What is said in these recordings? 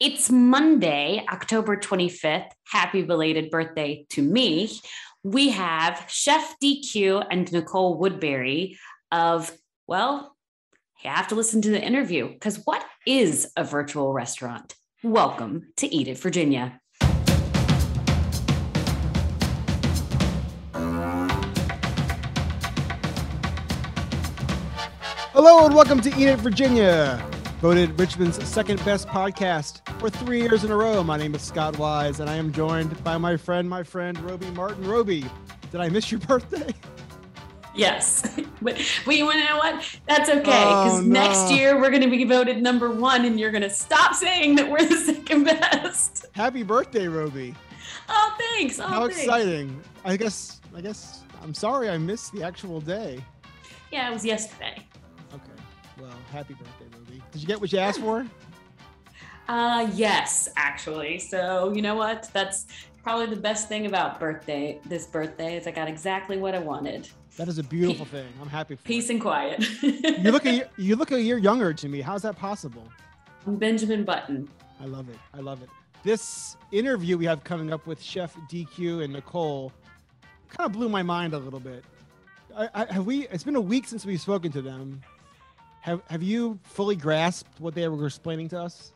It's Monday, October 25th. Happy belated birthday to me. We have Chef DQ and Nicole Woodbury of, well, you have to listen to the interview because what is a virtual restaurant? Welcome to Eat It, Virginia. Hello and welcome to Eat It Virginia, voted Richmond's second best podcast for three years in a row. My name is Scott Wise, and I am joined by my friend, my friend Roby Martin. Roby, did I miss your birthday? Yes. but, but you want to know what? That's okay. Because Oh, no. next year we're going to be voted number one and you're going to stop saying that we're the second best. Happy birthday, Roby! Oh, thanks. Oh, How thanks. exciting! I guess, I guess, I'm sorry I missed the actual day. Yeah, it was yesterday. Okay, well, happy birthday. Did you get what you asked for? Uh, yes, actually. So you know what? That's probably the best thing about birthday. This birthday is I got exactly what I wanted. That is a beautiful thing. I'm happy for Peace it. and quiet. You look a year- you look a year younger to me. How's that possible? I'm Benjamin Button. I love it. I love it. This interview we have coming up with Chef DQ and Nicole kind of blew my mind a little bit. I, I, have we? It's been a week since we've spoken to them. Have Have you fully grasped what they were explaining to us?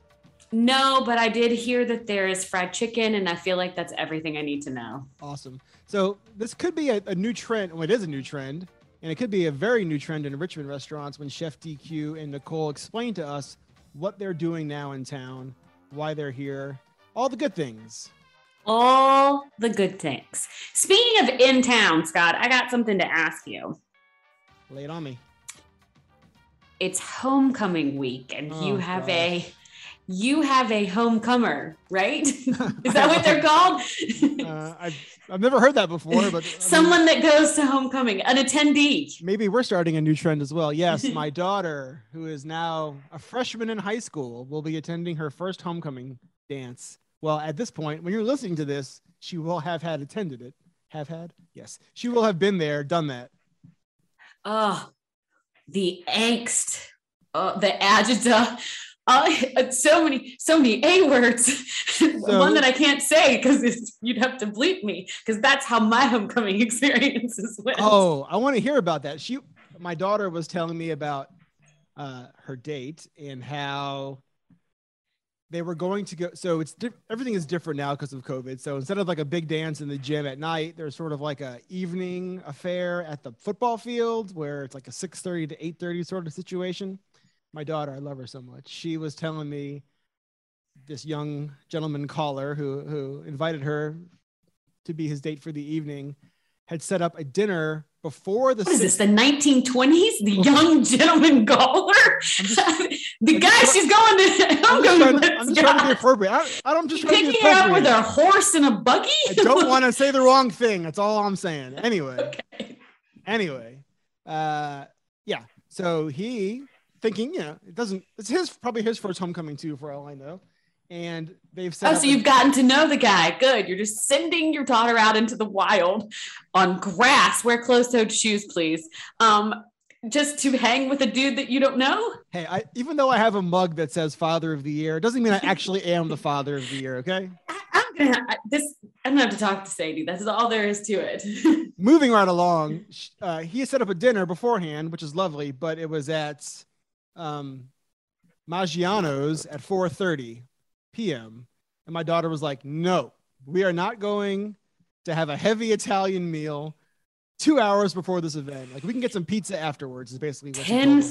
No, but I did hear that there is fried chicken, and I feel like that's everything I need to know. Awesome. So this could be a, a new trend. Well, it is a new trend, and it could be a very new trend in Richmond restaurants when Chef DQ and Nicole explain to us what they're doing now in town, why they're here, all the good things. All the good things. Speaking of in town, Scott, I got something to ask you. Lay it on me. It's homecoming week, and you Oh, have a you have a homecomer, right? is that what they're called? Uh, I've, I've never heard that before, but I mean, Someone that goes to homecoming, an attendee. maybe we're starting a new trend as well. Yes, my daughter, who is now a freshman in high school, will be attending her first homecoming dance. Well, at this point, when you're listening to this, she will have had attended it. Have had? Yes. She will have been there, done that. Oh, the angst, oh, the agita. Oh, so many, so many A words. One that I can't say because you'd have to bleep me because that's how my homecoming experiences went. Oh, I want to hear about that. She, my daughter, was telling me about uh, her date and how they were going to go. So it's di- everything is different now because of COVID. So instead of like a big dance in the gym at night, there's sort of like a evening affair at the football field where it's like a 6:30 to 8:30 sort of situation. My daughter, I love her so much. She was telling me this young gentleman caller who who invited her to be his date for the evening had set up a dinner before the What is this? The 1920s? The young gentleman caller? the guy she's going to. I'm, I'm going trying, with I'm trying to be appropriate. I, I'm just to Picking her up with a horse and a buggy? I don't want to say the wrong thing. That's all I'm saying. Anyway, Okay. anyway, uh, yeah. So he thinking, you know, it doesn't. It's his probably his first homecoming too, for all I know. And they've set Oh, so you've gotten to know the guy. Good. You're just sending your daughter out into the wild on grass. Wear closed-toed shoes, please. Um, just to hang with a dude that you don't know. Hey, I, even though I have a mug that says Father of the Year, it doesn't mean I actually am the Father of the Year. Okay. I, I'm gonna I, this. I'm gonna have to talk to Sadie. That's all there is to it. moving right along, uh, he set up a dinner beforehand, which is lovely, but it was at um, Maggiano's at 4:30 p.m. And my daughter was like, "No, we are not going to have a heavy Italian meal two hours before this event. Like, we can get some pizza afterwards." Is basically Ten me.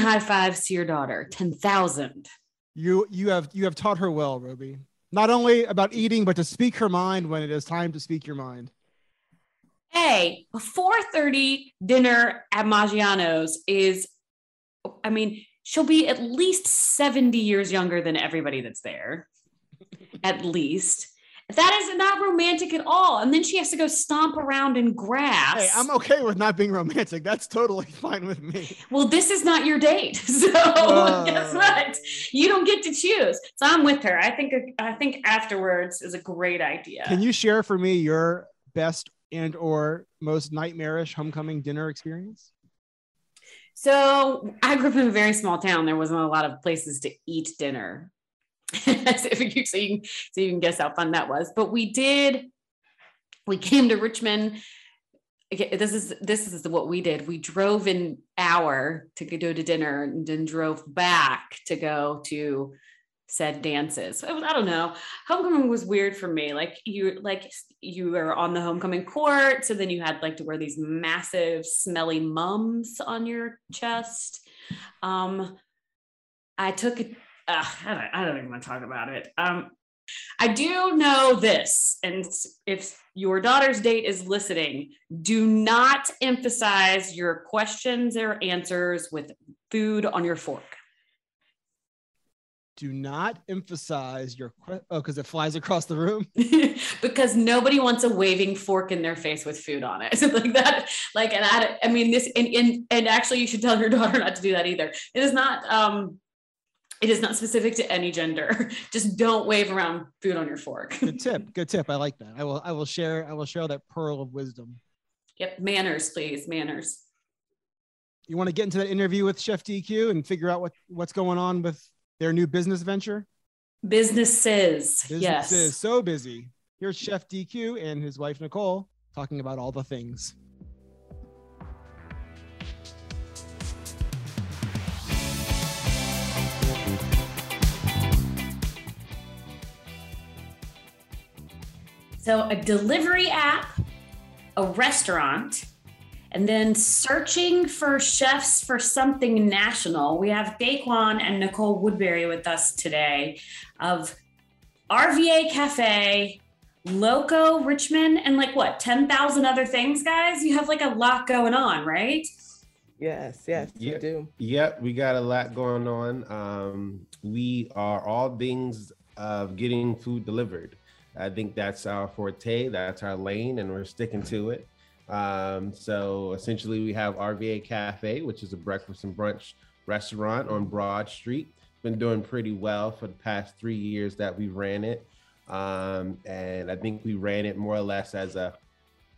high fives to your daughter. Ten thousand. You you have you have taught her well, Roby. Not only about eating, but to speak her mind when it is time to speak your mind. Hey, a 4:30 dinner at Maggiano's is. I mean, she'll be at least 70 years younger than everybody that's there. at least. That is not romantic at all. And then she has to go stomp around in grass. Hey, I'm okay with not being romantic. That's totally fine with me. well, this is not your date. So Uh. guess what? You don't get to choose. So I'm with her. I think I think afterwards is a great idea. Can you share for me your best and or most nightmarish homecoming dinner experience? So I grew up in a very small town. There wasn't a lot of places to eat dinner. so, you, so, you, so you can guess how fun that was. But we did, we came to Richmond. This is this is what we did. We drove an hour to go to dinner and then drove back to go to said dances. I, don't know. Homecoming was weird for me. Like you like you were on the homecoming court, so then you had like to wear these massive smelly mums on your chest. Um I took uh, I, don't, I don't even want to talk about it. Um, I do know this, and if your daughter's date is listening, do not emphasize your questions or answers with food on your fork. Do not emphasize your que- oh, because it flies across the room. because nobody wants a waving fork in their face with food on it, like that. Like, and I, I mean, this, and, and and actually, you should tell your daughter not to do that either. It is not. um it is not specific to any gender. Just don't wave around food on your fork. Good tip. Good tip. I like that. I will I will share I will share that pearl of wisdom. Yep, manners, please. Manners. You want to get into that interview with Chef DQ and figure out what what's going on with their new business venture? Businesses. Businesses. Yes. So busy. Here's Chef DQ and his wife Nicole talking about all the things. So, a delivery app, a restaurant, and then searching for chefs for something national. We have Daquan and Nicole Woodbury with us today of RVA Cafe, Loco Richmond, and like what, 10,000 other things, guys? You have like a lot going on, right? Yes, yes, yeah, we do. Yep, we got a lot going on. Um, we are all things of getting food delivered. I think that's our forte, that's our lane, and we're sticking to it. Um, so essentially, we have RVA Cafe, which is a breakfast and brunch restaurant on Broad Street. Been doing pretty well for the past three years that we ran it. Um, and I think we ran it more or less as a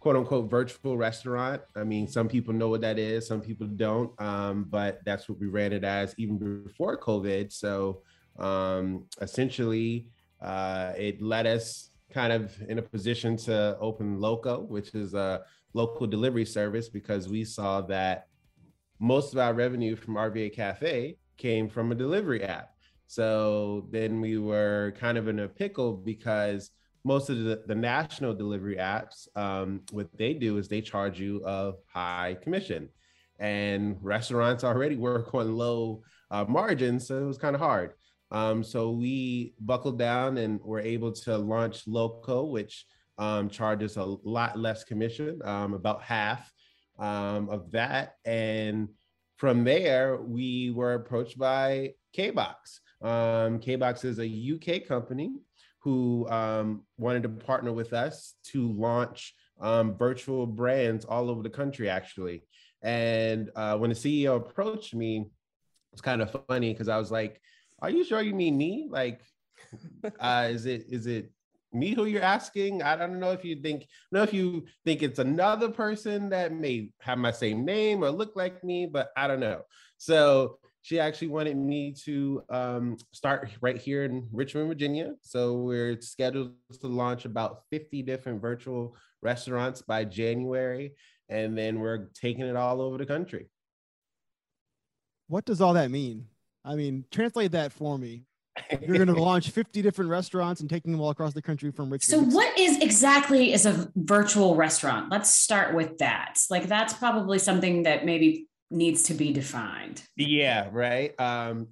quote unquote virtual restaurant. I mean, some people know what that is, some people don't, um, but that's what we ran it as even before COVID. So um, essentially, uh, it let us kind of in a position to open Loco, which is a local delivery service, because we saw that most of our revenue from RVA Cafe came from a delivery app. So then we were kind of in a pickle because most of the, the national delivery apps, um, what they do is they charge you a high commission. And restaurants already work on low uh, margins, so it was kind of hard. Um, so we buckled down and were able to launch Loco, which um, charges a lot less commission, um, about half um, of that. And from there, we were approached by KBox. Um, KBox is a UK company who um, wanted to partner with us to launch virtual brands all over the country, actually. And uh, when the CEO approached me, it's kind of funny because I was like, are you sure you mean me? Like, uh, is it is it me who you're asking? I don't know if you think, know if you think it's another person that may have my same name or look like me, but I don't know. So she actually wanted me to um, start right here in Richmond, Virginia. So we're scheduled to launch about 50 different virtual restaurants by January, and then we're taking it all over the country. What does all that mean? I mean, translate that for me. You're going to launch 50 different restaurants and taking them all across the country from Richmond. So, what is exactly is a virtual restaurant? Let's start with that. Like, that's probably something that maybe needs to be defined. Yeah, right. Um,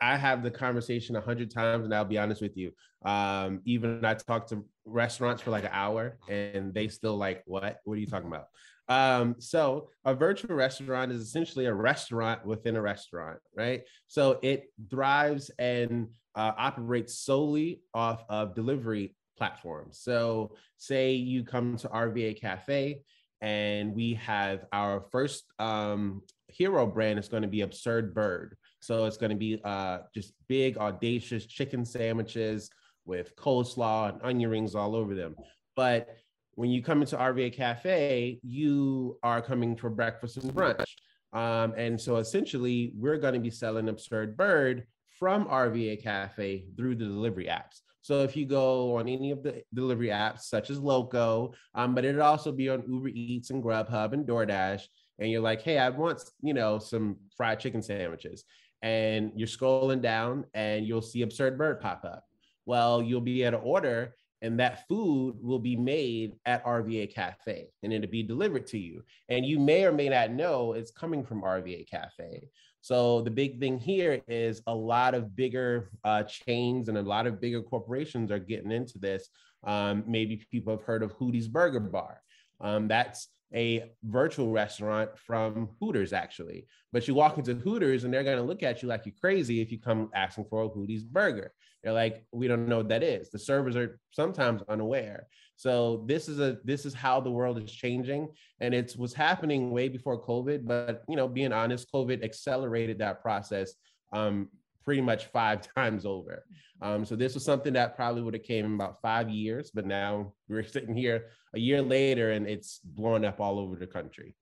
I have the conversation a hundred times, and I'll be honest with you. Um, even I talk to restaurants for like an hour, and they still like, "What? What are you talking about?" Um, so a virtual restaurant is essentially a restaurant within a restaurant, right? So it thrives and uh, operates solely off of delivery platforms. So say you come to RVA Cafe and we have our first um, hero brand is going to be Absurd Bird. So it's going to be uh, just big, audacious chicken sandwiches with coleslaw and onion rings all over them. But when you come into RVA Cafe, you are coming for breakfast and brunch. Um, and so essentially, we're going to be selling Absurd Bird from RVA Cafe through the delivery apps. So if you go on any of the delivery apps, such as Loco, um, but it'd also be on Uber Eats and Grubhub and DoorDash, and you're like, hey, I want, you know, some fried chicken sandwiches. And you're scrolling down and you'll see Absurd Bird pop up. Well, you'll be able to order and that food will be made at RVA Cafe and it'll be delivered to you. And you may or may not know it's coming from RVA Cafe. So the big thing here is a lot of bigger uh, chains and a lot of bigger corporations are getting into this. Um, maybe people have heard of Hootie's Burger Bar. Um, that's a virtual restaurant from Hooters, actually. But you walk into Hooters and they're going to look at you like you're crazy if you come asking for a Hootie's burger. They're like, we don't know what that is. The servers are sometimes unaware. So this is a this is how the world is changing, and it's was happening way before COVID. But you know, being honest, COVID accelerated that process um, pretty much five times over. Um, so this was something that probably would have came in about five years, but now we're sitting here a year later, and it's blowing up all over the country.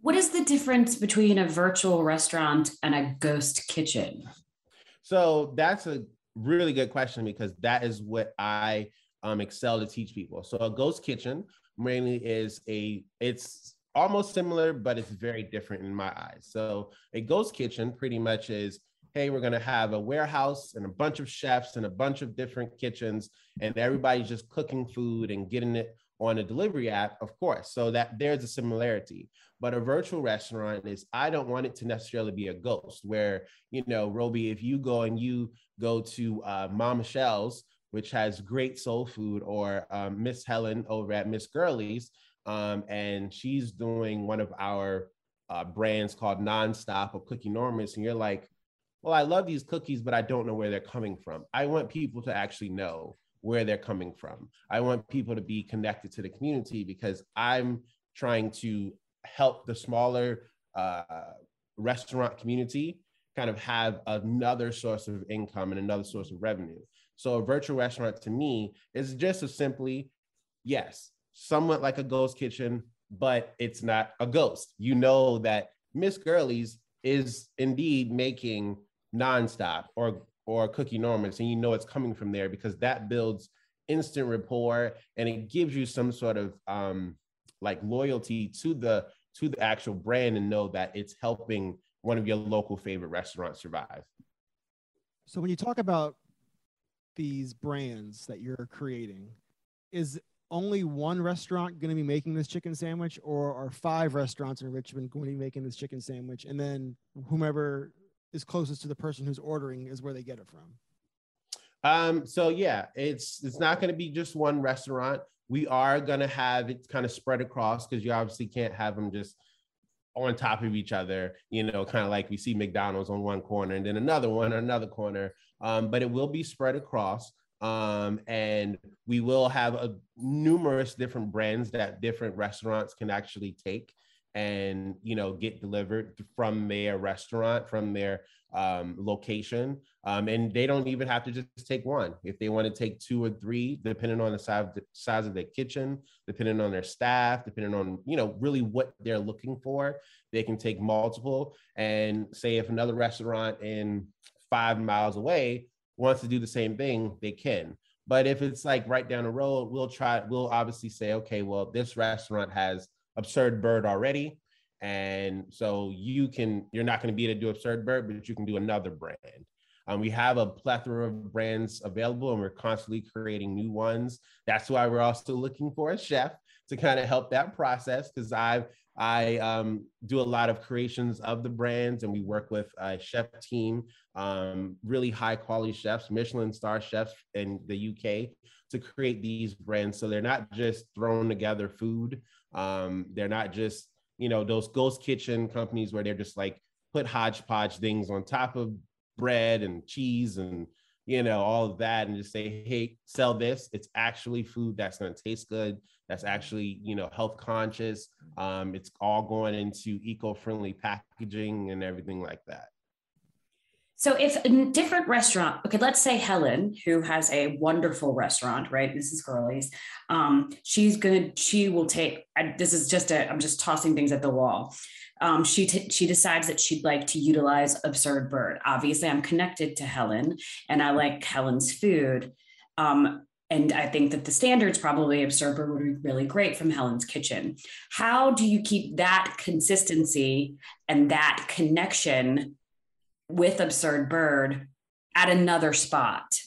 What is the difference between a virtual restaurant and a ghost kitchen? So that's a really good question because that is what I um, excel to teach people. So a ghost kitchen mainly is a it's almost similar, but it's very different in my eyes. So a ghost kitchen pretty much is hey, we're going to have a warehouse and a bunch of chefs and a bunch of different kitchens, and everybody's just cooking food and getting it on a delivery app, of course. So that there's a similarity. But a virtual restaurant is I don't want it to necessarily be a ghost where, you know, Roby, if you go and you go to uh, Mom Michelle's, which has great soul food, or um, Miss Helen over at Miss Girlies, um, and she's doing one of our uh, brands called Nonstop or Cookie Normus, and you're like, well, I love these cookies, but I don't know where they're coming from. I want people to actually know where they're coming from. I want people to be connected to the community because I'm trying to help the smaller uh, restaurant community kind of have another source of income and another source of revenue. So a virtual restaurant to me is just as simply, yes, somewhat like a ghost kitchen, but it's not a ghost. You know that Miss Girlies is indeed making nonstop or or cookie Normans, and you know it's coming from there because that builds instant rapport and it gives you some sort of um like loyalty to the to the actual brand and know that it's helping one of your local favorite restaurants survive. So when you talk about these brands that you're creating, is only one restaurant going to be making this chicken sandwich or are five restaurants in Richmond going to be making this chicken sandwich and then whomever is closest to the person who's ordering is where they get it from? Um, so yeah, it's it's not going to be just one restaurant. We are going to have it kind of spread across because you obviously can't have them just on top of each other, you know, kind of like we see McDonald's on one corner and then another one on another corner. Um, but it will be spread across. Um, and we will have a numerous different brands that different restaurants can actually take and you know get delivered from their restaurant from their um, location um, and they don't even have to just take one. If they want to take two or three depending on the size, size of their kitchen depending on their staff depending on you know really what they're looking for they can take multiple. And say if another restaurant in five miles away wants to do the same thing they can. But if it's like right down the road we'll try we'll obviously say okay well this restaurant has absurd bird already. And so you can you're not going to be able to do absurd bird but you can do another brand. Um, we have a plethora of brands available and we're constantly creating new ones. That's why we're also looking for a chef to kind of help that process because i've I um, do a lot of creations of the brands, and we work with a chef team, um, really high quality chefs, Michelin star chefs in the UK, to create these brands. So they're not just thrown together food, um, they're not just, you know, those ghost kitchen companies where they're just like put hodgepodge things on top of bread and cheese and, you know, all of that and just say, hey, sell this. It's actually food that's going to taste good. That's actually, you know, health conscious. Um, it's all going into eco friendly packaging and everything like that. So if a different restaurant, okay, let's say Helen, who has a wonderful restaurant, right, Mrs. Girlies, um, she's gonna, she will take. I, this is just a, I'm just tossing things at the wall. um, she t- she decides that she'd like to utilize Absurd Bird. Obviously, I'm connected to Helen, and I like Helen's food. Um, and I think that the standards probably Absurd Bird would be really great from Helen's Kitchen. How do you keep that consistency and that connection with Absurd Bird at another spot?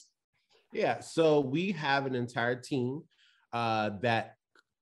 Yeah, so we have an entire team uh, that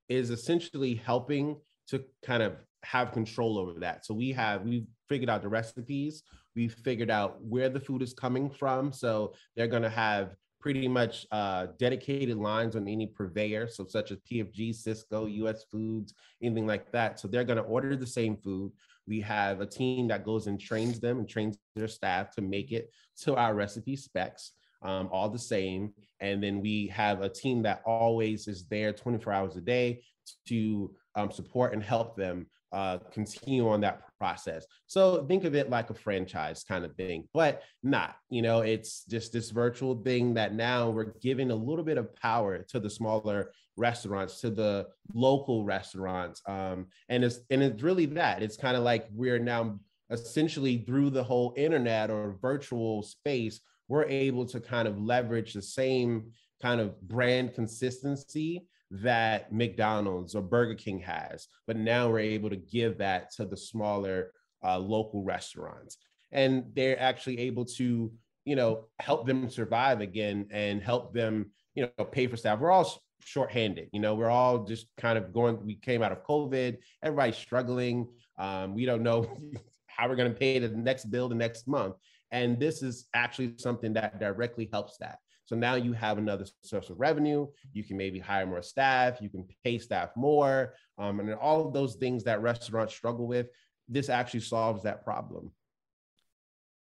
is essentially helping to kind of have control over that. So we have we've figured out the recipes, we've figured out where the food is coming from. So they're going to have pretty much uh, dedicated lines on any purveyor, so such as PFG, Sysco, US Foods, anything like that. So they're going to order the same food. We have a team that goes and trains them and trains their staff to make it to our recipe specs, um, all the same. And then we have a team that always is there 24 hours a day to um, support and help them uh, continue on that process. So think of it like a franchise kind of thing, but not, you know, it's just this virtual thing that now we're giving a little bit of power to the smaller restaurants, to the local restaurants. Um, and it's, and it's really that it's kind of like we're now essentially through the whole internet or virtual space, we're able to kind of leverage the same kind of brand consistency that McDonald's or Burger King has, but now we're able to give that to the smaller uh, local restaurants, and they're actually able to, you know, help them survive again and help them, you know, pay for staff. We're all shorthanded, you know, we're all just kind of going. We came out of COVID, everybody's struggling. Um, we don't know how we're going to pay the next bill the next month, and this is actually something that directly helps that. So now you have another source of revenue. You can maybe hire more staff. You can pay staff more. Um, and all of those things that restaurants struggle with, this actually solves that problem.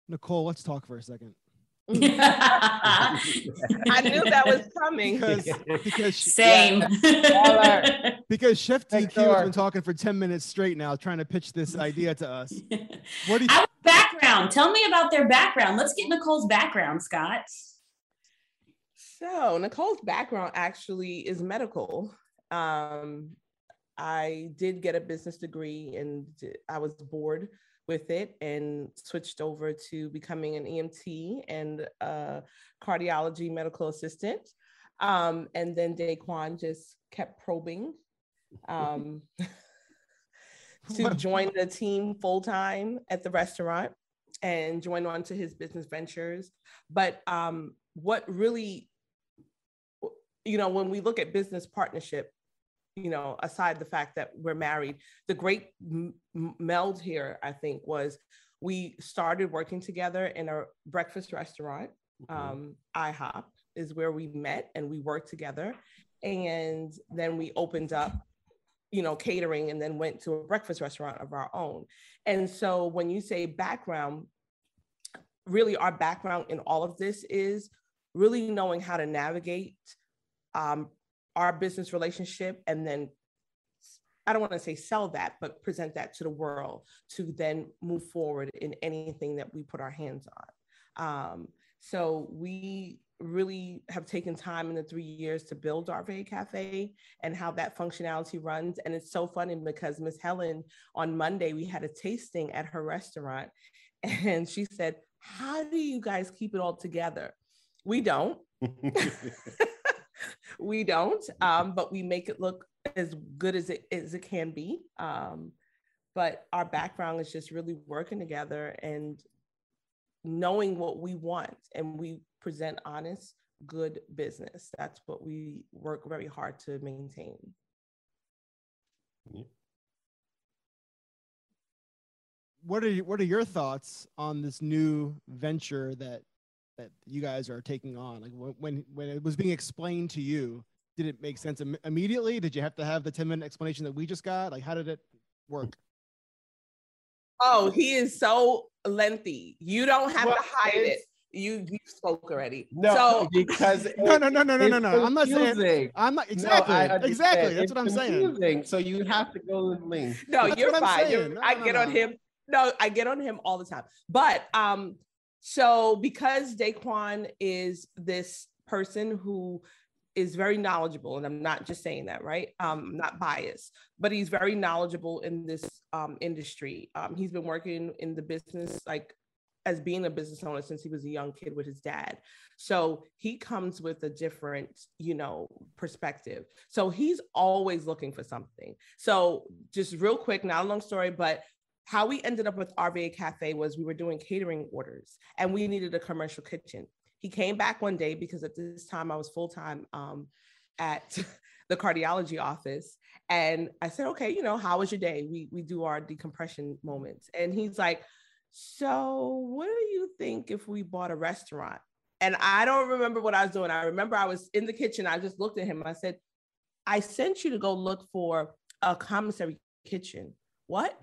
Nicole, let's talk for a second. I knew that was coming. Because, because Same. because Chef Thanks, DQ has been talking for 10 minutes straight now, trying to pitch this idea to us. What do you Our background. Tell me about their background. Let's get Nicole's background, Scott. So Nicole's background actually is medical. Um, I did get a business degree and I was bored with it and switched over to becoming an EMT and a cardiology medical assistant. Um, and then Daquan just kept probing um, to join the team full time at the restaurant and join on to his business ventures. But um, what really you know, when we look at business partnership, you know, aside the fact that we're married, the great m- meld here, I think, was we started working together in a breakfast restaurant. Um, IHOP is where we met and we worked together. And then we opened up, you know, catering and then went to a breakfast restaurant of our own. And so when you say background, really our background in all of this is really knowing how to navigate um, our business relationship and then I don't want to say sell that, but present that to the world to then move forward in anything that we put our hands on. Um, so we really have taken time in the three years to build Darvé Cafe and how that functionality runs. And it's so funny because Miss Helen on Monday, we had a tasting at her restaurant and she said, how do you guys keep it all together? We don't. we don't, um, but we make it look as good as it as it can be. Um, but our background is just really working together and knowing what we want, and we present honest, good business. That's what we work very hard to maintain. what are you, what are your thoughts on this new venture that that you guys are taking on? Like when when, when it was being explained to you, did it make sense Im- immediately? Did you have to have the 10 minute explanation that we just got? Like how did it work? Oh, he is so lengthy. You don't have Well, to hide it. You you spoke already. No, So because No, no, no, no, no, no, no. I'm not saying. I'm not exactly. I understand. exactly. That's It's what I'm saying. So you have to go and link. no, That's you're fine. You're- No, I no, get no. on him. No, I get on him all the time. But um, so because Daquan is this person who is very knowledgeable, and I'm not just saying that, right? Um, I'm not biased, but he's very knowledgeable in this um, industry. Um, he's been working in the business like as being a business owner since he was a young kid with his dad. So he comes with a different, you know, perspective. So he's always looking for something. So just real quick, not a long story, but how we ended up with RVA Cafe was we were doing catering orders and we needed a commercial kitchen. He came back one day because at this time I was full time um, at the cardiology office. And I said, okay, you know, how was your day? We, we do our decompression moments. And he's like, so what do you think if we bought a restaurant? And I don't remember what I was doing. I remember I was in the kitchen. I just looked at him. I said, I sent you to go look for a commissary kitchen. What?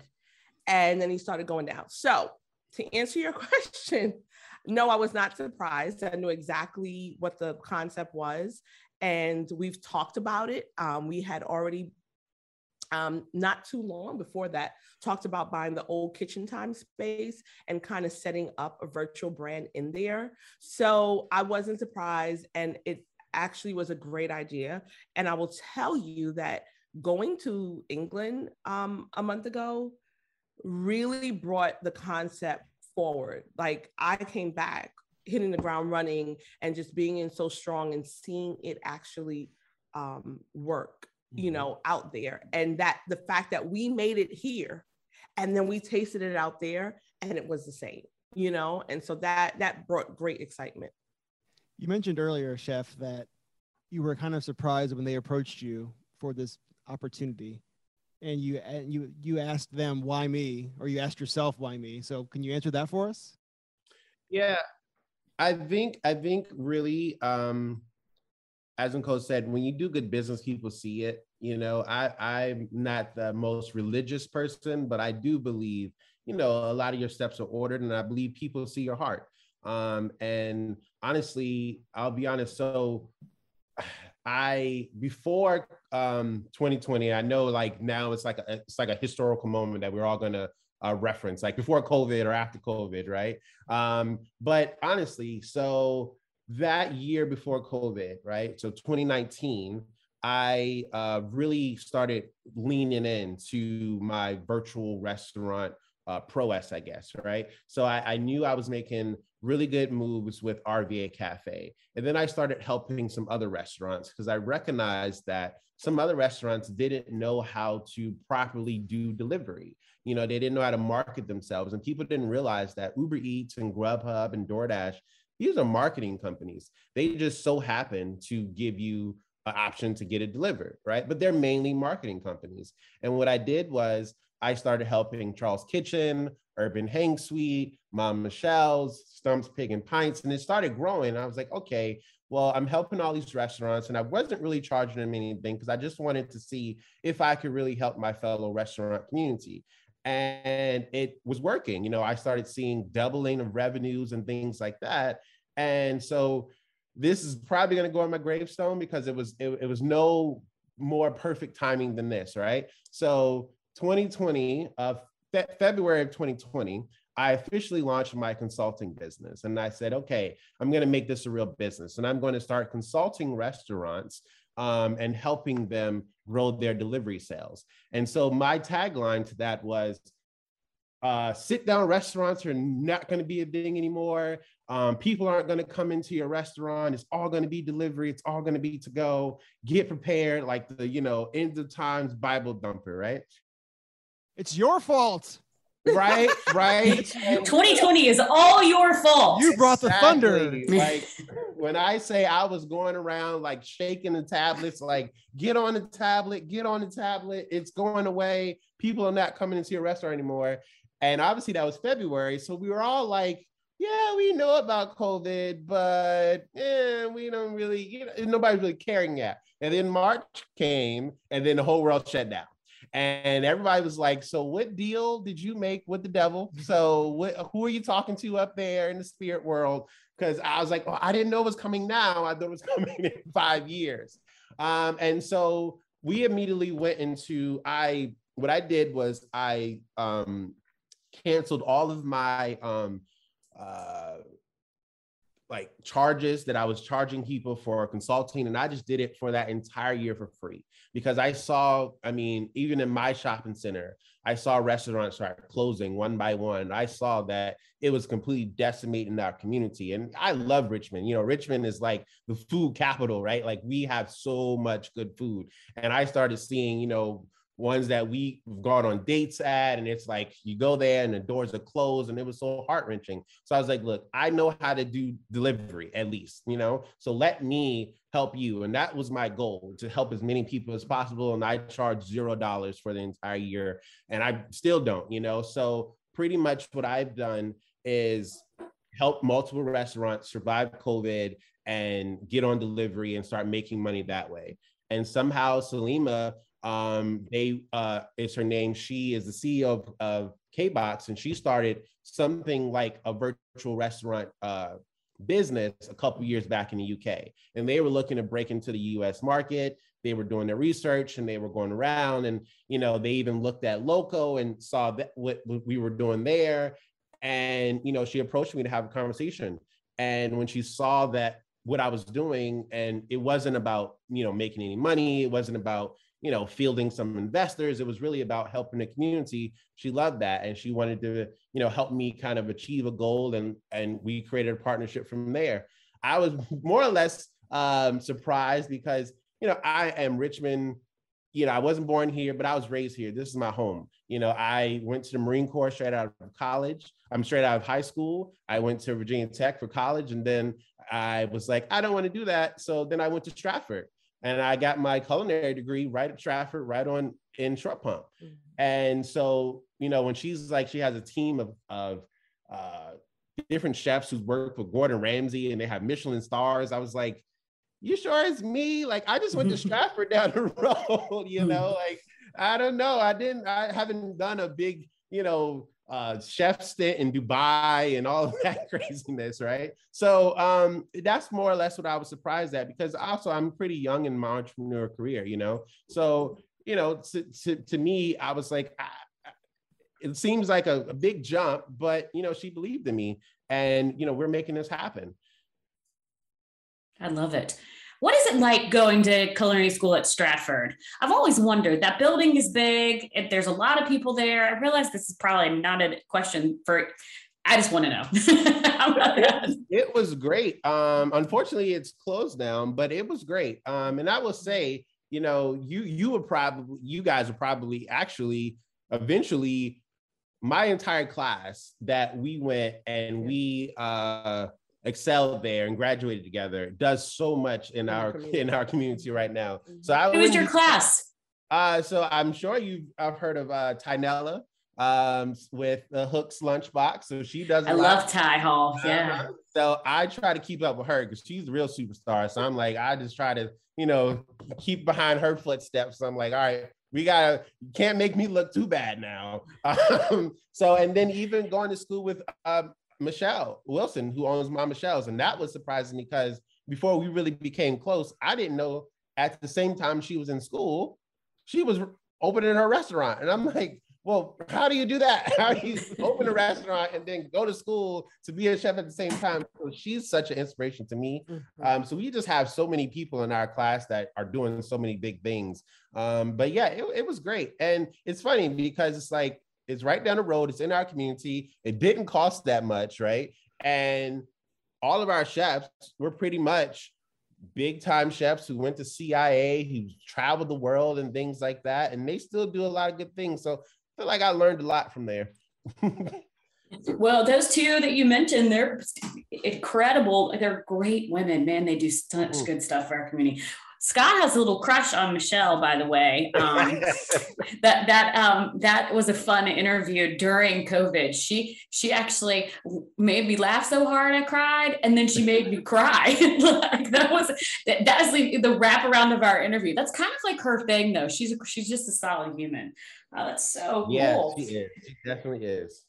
And then he started going down. So to answer your question, no, I was not surprised. I knew exactly what the concept was. And we've talked about it. Um, we had already, um, not too long before that, talked about buying the old kitchen time space and kind of setting up a virtual brand in there. So I wasn't surprised. And it actually was a great idea. And I will tell you that going to England um, a month ago really brought the concept forward. Like I came back hitting the ground running and just being in so strong and seeing it actually um, work, you mm-hmm. know, out there. And that the fact that we made it here and then we tasted it out there and it was the same, you know? And so that that brought great excitement. You mentioned earlier, chef, that you were kind of surprised when they approached you for this opportunity and you and you you asked them why me or you asked yourself why me so can you answer that for us yeah i think i think really um as Nicole said, when you do good business, people see it. You know, I, I'm not the most religious person, but I do believe, you know, a lot of your steps are ordered, and I believe people see your heart. Um, and honestly, I'll be honest. So I before um 2020, I know like now it's like a it's like a historical moment that we're all gonna uh, reference, like before COVID or after COVID, right? Um, but honestly, so that year before COVID, right? So 2019, I uh, really started leaning into my virtual restaurant uh, prowess, I guess, right? So I, I, knew I was making really good moves with RVA Cafe. And then I started helping some other restaurants because I recognized that some other restaurants didn't know how to properly do delivery. You know, they didn't know how to market themselves. And people didn't realize that Uber Eats and Grubhub and DoorDash, these are marketing companies. They just so happen to give you an option to get it delivered, right? But they're mainly marketing companies. And what I did was I started helping Charles Kitchen, Urban Hang Suite, Mom Michelle's, Stumps Pig and Pints, and it started growing. I was like, okay, well, I'm helping all these restaurants, and I wasn't really charging them anything because I just wanted to see if I could really help my fellow restaurant community. And it was working. You know, I started seeing doubling of revenues and things like that. And so this is probably going to go on my gravestone because it was it, it was no more perfect timing than this, right? So 2020, uh, fe- February of 2020, I officially launched my consulting business. And I said, okay, I'm going to make this a real business. And I'm going to start consulting restaurants um, and helping them grow their delivery sales. And so my tagline to that was uh, sit down restaurants are not going to be a thing anymore. Um, people aren't going to come into your restaurant. It's all going to be delivery. It's all going to be to go. Get prepared, like the you know end of times Bible dumper, right? It's your fault. Right, right. 2020 is all your fault. You brought the thunder. like when I say I was going around like shaking the tablets, like get on the tablet, get on the tablet. It's going away. People are not coming into your restaurant anymore. And obviously that was February. So we were all like, yeah, we know about COVID, but eh, we don't really, you know, nobody's really caring yet. And then March came and then the whole world shut down and everybody was like, "So, what deal did you make with the devil? So, what, who are you talking to up there in the spirit world?" Because I was like, "Oh, I didn't know it was coming now. I thought it was coming in five years." Um, and so we immediately went into I. What I did was I um, canceled all of my um, uh, like charges that I was charging people for consulting, and I just did it for that entire year for free because I saw, I mean, even in my shopping center, I saw restaurants start closing one by one. I saw that it was completely decimating our community, and I love Richmond. You know, Richmond is like the food capital, right? Like we have so much good food, and I started seeing, you know ones that we've gone on dates at and it's like you go there and the doors are closed and it was so heart-wrenching. So i was like look i know how to do delivery at least you know? So let me help you. And that was my goal to help as many people as possible and i charged zero dollars for the entire year and i still don't you know? So pretty much what i've done is help multiple restaurants survive covid and get on delivery and start making money that way. And somehow salima um, they uh, is her name. She is the CEO of, of KBox, and she started something like a virtual restaurant uh, business a couple years back in the UK. And they were looking to break into the US market. They were doing their research and they were going around, and you know they even looked at Loco and saw that what we were doing there. And you know she approached me to have a conversation. And when she saw that what I was doing, and it wasn't about you know making any money, it wasn't about you know, fielding some investors. It was really about helping the community. She loved that, and she wanted to, you know, help me kind of achieve a goal, and and we created a partnership from there. I was more or less um, surprised because you know I am Richmond. You know, I wasn't born here, but I was raised here. This is my home. You know, I went to the Marine Corps straight out of college. I'm straight out of high school. I went to Virginia Tech for college, and then I was like, I don't want to do that. So then I went to Stratford and I got my culinary degree right at Stratford, right on in Short Pump. Mm-hmm. And so, you know, when she's like, she has a team of of uh, different chefs who work with Gordon Ramsay, and they have Michelin stars. I was like, you sure it's me? Like, I just went to Stratford down the road, you know, like I don't know. I didn't. I haven't done a big, you know, uh, chef stint in Dubai and all of that craziness, right? So um, that's more or less what I was surprised at because also I'm pretty young in my entrepreneur career, you know. So you know, to, to, to me, I was like, I, it seems like a, a big jump, but you know, she believed in me, and you know, we're making this happen. I love it. What is it like going to culinary school at Stratford? I've always wondered. That building is big. If there's a lot of people there, I realize this is probably not a question for. I just want to know. it, it, was great. Um, unfortunately, it's closed down, but it was great. Um, and I will say, you know, you you were probably you guys are probably actually eventually my entire class that we went and we uh excelled there and graduated together does so much in, in our in our community right now. So I who was your class? Uh, so I'm sure you've I've heard of uh, Tynella um, with the Hooks lunchbox. So she does. I love Ty Hall. Yeah. Uh-huh. So I try to keep up with her because she's a real superstar. So I'm like, I just try to, you know, keep behind her footsteps. So I'm like, all right, we gotta can't make me look too bad now. Um, so and then even going to school with um, Michelle Wilson, who owns Mama Michelle's. And that was surprising because before we really became close, I didn't know at the same time she was in school, she was opening her restaurant. And I'm like, well, how do you do that? How do you open a restaurant and then go to school to be a chef at the same time? So she's such an inspiration to me. Mm-hmm. Um, so we just have so many people in our class that are doing so many big things. Um, but yeah, it, it was great. And it's funny because it's like it's right down the road. It's in our community. It didn't cost that much, right? And all of our chefs were pretty much big time chefs who went to CIA, who traveled the world and things like that. And they still do a lot of good things. So I feel like I learned a lot from there. well, those two that you mentioned, they're incredible. They're great women, man. They do such mm. good stuff for our community. Scott has a little crush on Michelle, by the way. Um, that that um, that was a fun interview during COVID. She she actually made me laugh so hard I cried, and then she made me cry. like that was that, that's the, the wraparound of our interview. That's kind of like her thing, though. She's she's just a solid human. Oh, that's so cool. Yeah, she is. She definitely is.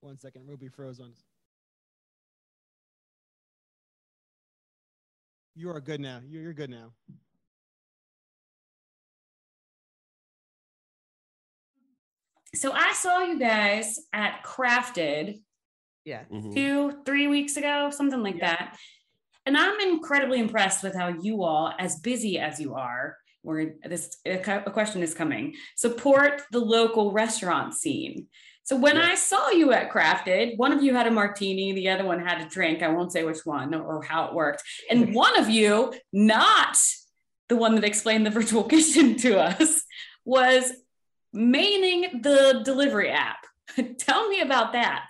One second, Roby froze on. You are good now. You're, you're good now. So I saw you guys at Crafted Yeah. Mhm. two, three weeks ago, something like Yeah. that. And I'm incredibly impressed with how you all, as busy as you are, where this a question is coming, support the local restaurant scene. So when Yeah. I saw you at Crafted, one of you had a martini, the other one had a drink. I won't say which one or how it worked. And one of you, not the one that explained the virtual kitchen to us, was maining the delivery app. Tell me about that.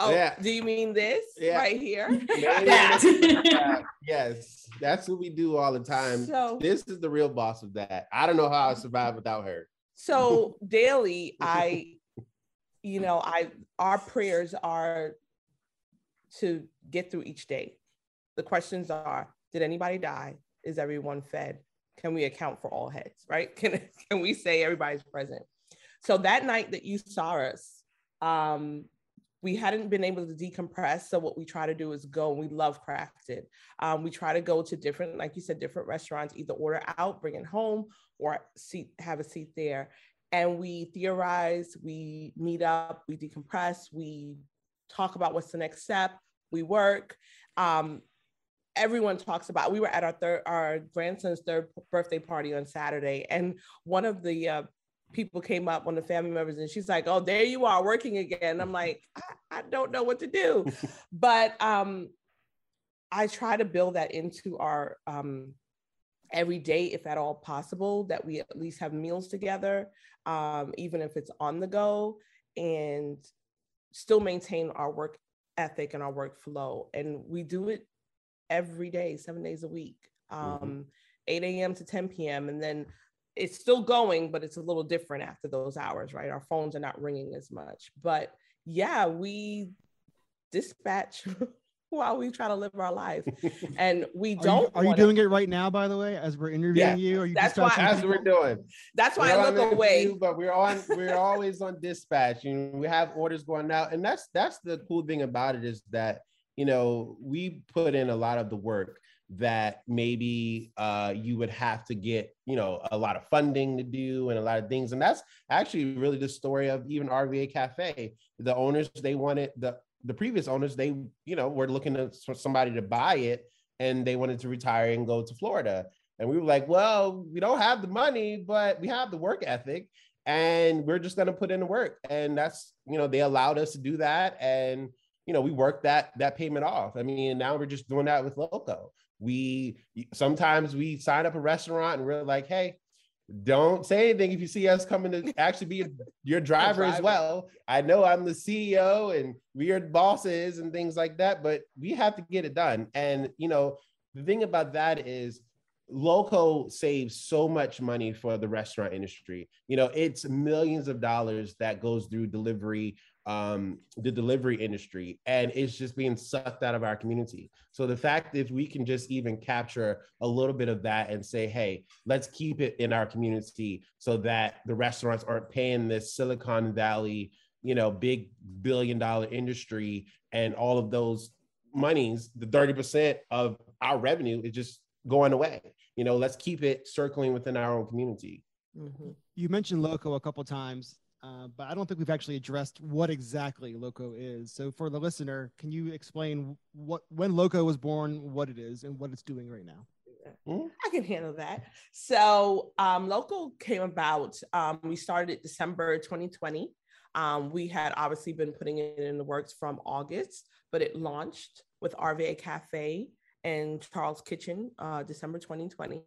Oh, Yeah. do you mean this Yeah. right here? That. Yeah, yes, that's what we do all the time. So, This is the real boss of that. I don't know how I survive without her. so daily, I, you know, I our prayers are to get through each day. The questions are: Did anybody die? Is everyone fed? Can we account for all heads? Right? Can can we say everybody's present? So that night that you saw us, um, we hadn't been able to decompress. So what we try to do is go. and We love crafted. Um, we try to go to different, like you said, different restaurants. Either order out, bring it home, or seat have a seat there. And we theorize. We meet up. We decompress. We talk about what's the next step. We work. Um, everyone talks about. We were at our third, our grandson's third birthday party on Saturday, and one of the uh, people came up, one of the family members, and she's like, "Oh, there you are working again." I'm like, I, I don't know what to do, but um, I try to build that into our um, every day, if at all possible, that we at least have meals together, um, even if it's on the go, and still maintain our work ethic and our workflow. And we do it every day, seven days a week, um, 8 a.m. to 10 p.m. And then it's still going, but it's a little different after those hours, right? Our phones are not ringing as much. But yeah, we dispatch while we try to live our life. And we don't. are you wanna- doing it right now, by the way, as we're interviewing you? Are you that's just why- touching That's we're doing. That's why We're I look away. but we're on. We're always on dispatch. You know, we have orders going out, and that's that's the cool thing about it is that you know we put in a lot of the work that maybe uh, you would have to get you know a lot of funding to do and a lot of things, and that's actually really the story of even RVA Cafe. The owners they wanted the the previous owners they you know were looking to, for somebody to buy it, and they wanted to retire and go to Florida. And we were like, well, we don't have the money, but we have the work ethic and we're just going to put in the work. And that's, you know, they allowed us to do that. And, you know, we worked that, that payment off. I mean, now we're just doing that with Loco. We, sometimes we sign up a restaurant and we're like, hey, don't say anything if you see us coming to actually be your driver as well. I know I'm the CEO and we are bosses and things like that, but we have to get it done. And, you know, the thing about that is Loco saves so much money for the restaurant industry. You know, it's millions of dollars that goes through delivery, um, the delivery industry, and it's just being sucked out of our community. So the fact if we can just even capture a little bit of that and say, hey, let's keep it in our community so that the restaurants aren't paying this Silicon Valley, you know, big billion dollar industry and all of those monies, the 30% of our revenue is just going away. You know, let's keep it circling within our own community. Mhm. You mentioned Loco a couple times, uh, but I don't think we've actually addressed what exactly Loco is. So for the listener, can you explain what when Loco was born, what it is, and what it's doing right now? I can handle that. So, um, Loco came about. Um, we started it December 2020. Um, we had obviously been putting it in the works from August, but it launched with RVA Cafe and Charles Kitchen uh, December 2020.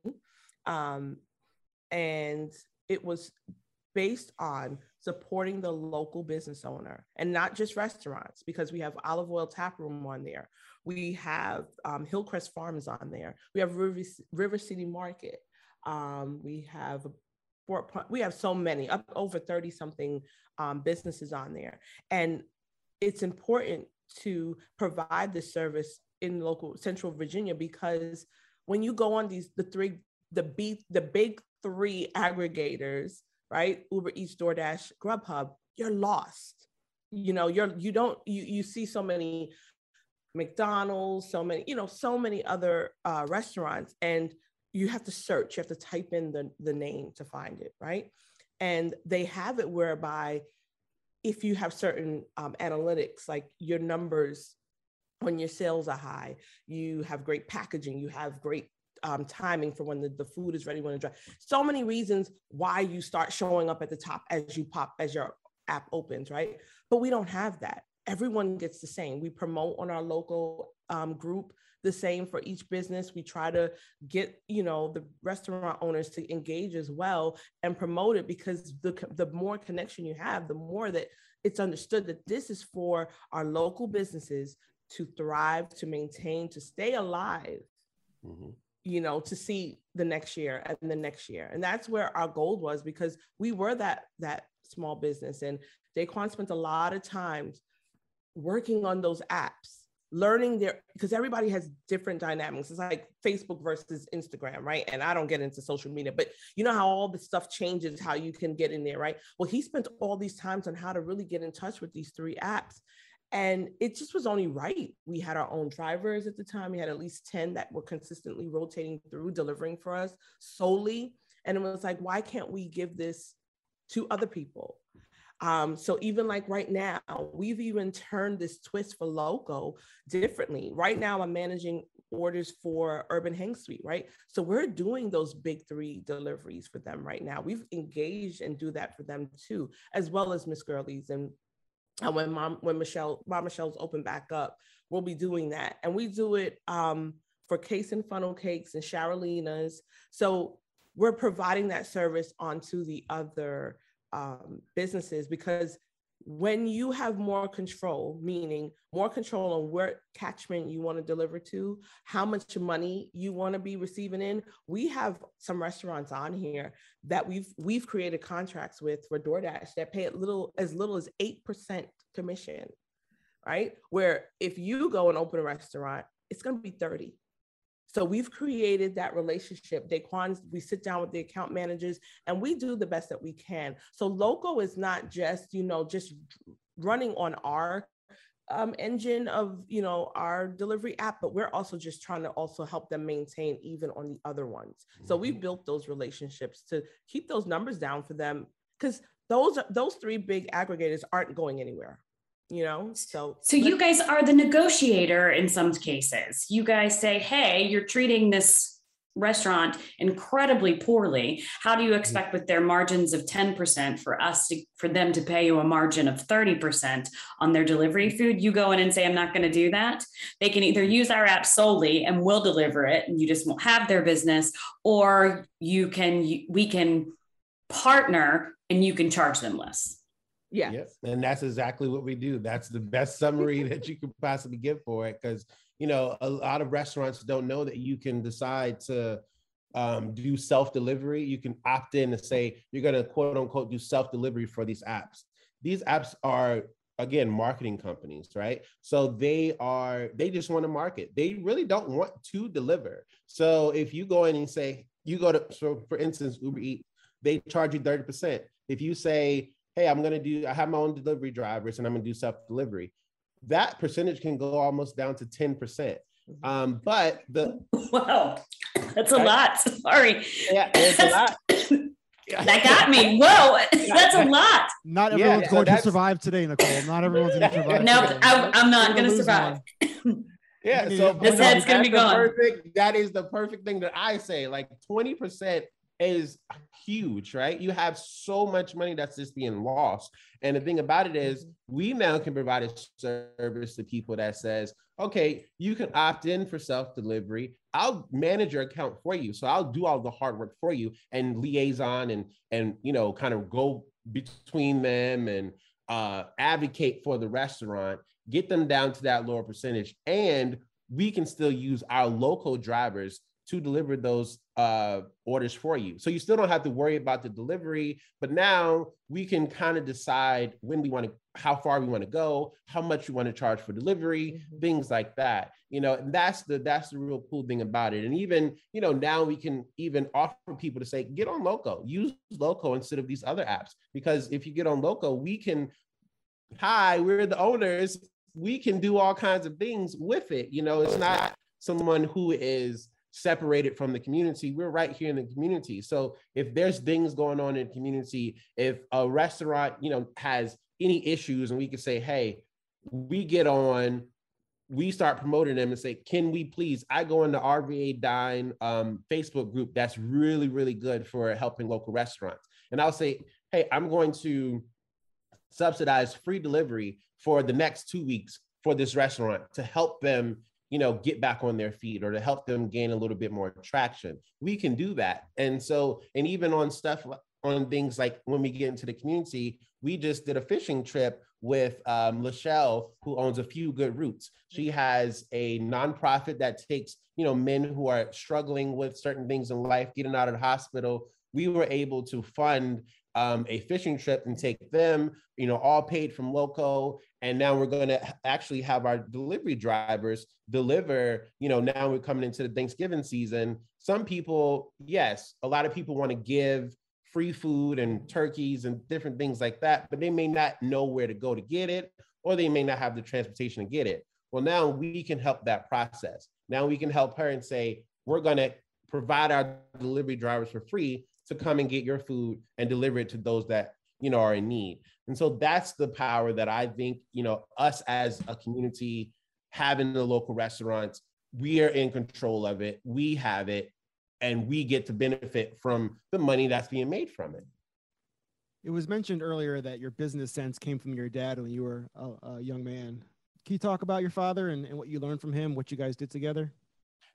Um, and it was based on supporting the local business owner and not just restaurants because we have olive oil tap room on there. We have um, hillcrest farms on there. We have river, river city market. Um, we have Fort we have so many up over 30 something um, businesses on there. And it's important to provide this service in local central virginia because when you go on these the three the b the big three aggregators right uber eats doordash grubhub you're lost. You know you're you don't you you see so many mcdonald's so many you know so many other uh, restaurants and you have to search you have to type in the the name to find it right? And they have it whereby if you have certain um, analytics, like your numbers when your sales are high, you have great packaging, you have great um, timing for when the, the food is ready when it's dry. So many reasons why you start showing up at the top as you pop, as your app opens, right? But we don't have that. Everyone gets the same. We promote on our local um, group the same for each business. We try to get, you know, the restaurant owners to engage as well and promote it because the, the more connection you have, the more that it's understood that this is for our local businesses to thrive, to maintain, to stay alive. Mm-hmm. you know to see the next year and the next year. And that's where our goal was because we were that that small business. And Daquan spent a lot of times working on those apps learning their because everybody has different dynamics. It's like facebook versus instagram right? And i don't get into social media but you know how all the stuff changes how you can get in there right? Well he spent all these times on how to really get in touch with these three apps and it just was only right we had our own drivers at the time we had at least 10 that were consistently rotating through delivering for us solely and it was like why can't we give this to other people um, so even like right now, we've even turned this twist for loco differently. Right now, I'm managing orders for Urban Hang Suite, right? So we're doing those big three deliveries for them right now. We've engaged and do that for them too, as well as Miss Girlies and and when mom when Michelle mom Michelle's open back up, we'll be doing that. And we do it um, for case and funnel cakes and Sharolina's. So we're providing that service onto the other um, businesses because when you have more control, meaning more control on where catchment you want to deliver to, how much money you want to be receiving in, we have some restaurants on here that we've we've created contracts with for DoorDash that pay little as little as eight percent commission, right? Where if you go and open a restaurant, it's going to be thirty. So we've created that relationship. Daquan, we sit down with the account managers and we do the best that we can. So loco is not just, you know, just running on our um, engine of you know our delivery app but we're also just trying to also help them maintain even on the other ones so we mm-hmm. built those relationships to keep those numbers down for them because those those three big aggregators aren't going anywhere you know so so you guys are the negotiator in some cases. You guys say hey you're treating this restaurant incredibly poorly. How do you mm-hmm. expect with their margins of 10% for us to for them to pay you a margin of 30% on their delivery mm-hmm. food? You go in and say i'm not going to do that they can either mm-hmm. use our app solely and we'll deliver it and you just won't have their business or you can we can partner and you can charge them less yeah. Yep. And that's exactly what we do. That's the best summary that you could possibly give for it. Cause, you know, a lot of restaurants don't know that you can decide to um, do self delivery. You can opt in and say, you're going to quote unquote do self delivery for these apps. These apps are, again, marketing companies, right? So they are, they just want to market. They really don't want to deliver. So if you go in and say, you go to, so for instance, Uber Eats, they charge you 30%. If you say, hey, I'm going to do, I have my own delivery drivers and I'm going to do self delivery. That percentage can go almost down to 10%. Mm-hmm. Um, but the wow, that's a lot. Sorry. Yeah, it's a lot. that got me. Whoa, that's a lot. Not everyone's yeah, going so to survive today, Nicole. Not everyone's going to survive. No, I, am not going to survive. yeah, so this head's going to be gone. Perfect. That is the perfect thing that I say. Like 20% is huge, right? You have so much money that's just being lost. And the thing about it is, mm-hmm. we now can provide a service to people that says, okay, you can opt in for self delivery. I'll manage your account for you. So I'll do all the hard work for you and liaison and, and, you know, kind of go between them and uh, advocate for the restaurant, get them down to that lower percentage. And we can still use our local drivers to deliver those uh, orders for you. So you still don't have to worry about the delivery, but now we can kind of decide when we want to, how far we want to go, how much we want to charge for delivery, mm-hmm. things like that. You know, and that's the that's the real cool thing about it. And even you know now we can even offer people to say get on Loco, use Loco instead of these other apps because if you get on Loco, we can. Hi, we're the owners. We can do all kinds of things with it. You know, it's not someone who is separated from the community. We're right here in the community. So if there's things going on in the community, if a restaurant, you know, has any issues and we can say, hey, we get on, we start promoting them and say, can we please? I go into RVA Dine um, Facebook group that's really, really good for helping local restaurants. And I'll say, hey, I'm going to subsidize free delivery for the next two weeks for this restaurant to help them you know get back on their feet or to help them gain a little bit more traction we can do that and so and even on stuff on things like when we get into the community we just did a fishing trip with um, Lachelle, who owns a few good roots. She has a nonprofit that takes, you know, men who are struggling with certain things in life, getting out of the hospital. We were able to fund um, a fishing trip and take them, you know, all paid from Loco. And now we're going to actually have our delivery drivers deliver, you know, now we're coming into the Thanksgiving season. Some people, yes, a lot of people want to give free food and turkeys and different things like that, but they may not know where to go to get it, or they may not have the transportation to get it. Well, now we can help that process. Now we can help her and say, we're going to provide our delivery drivers for free to come and get your food and deliver it to those that you know are in need. And so that's the power that i think you know us as a community having the local restaurants we are in control of it. We have it and we get to benefit from the money that's being made from it. It was mentioned earlier that your business sense came from your dad when you were a, a young man. Can you talk about your father and, and what you learned from him what you guys did together?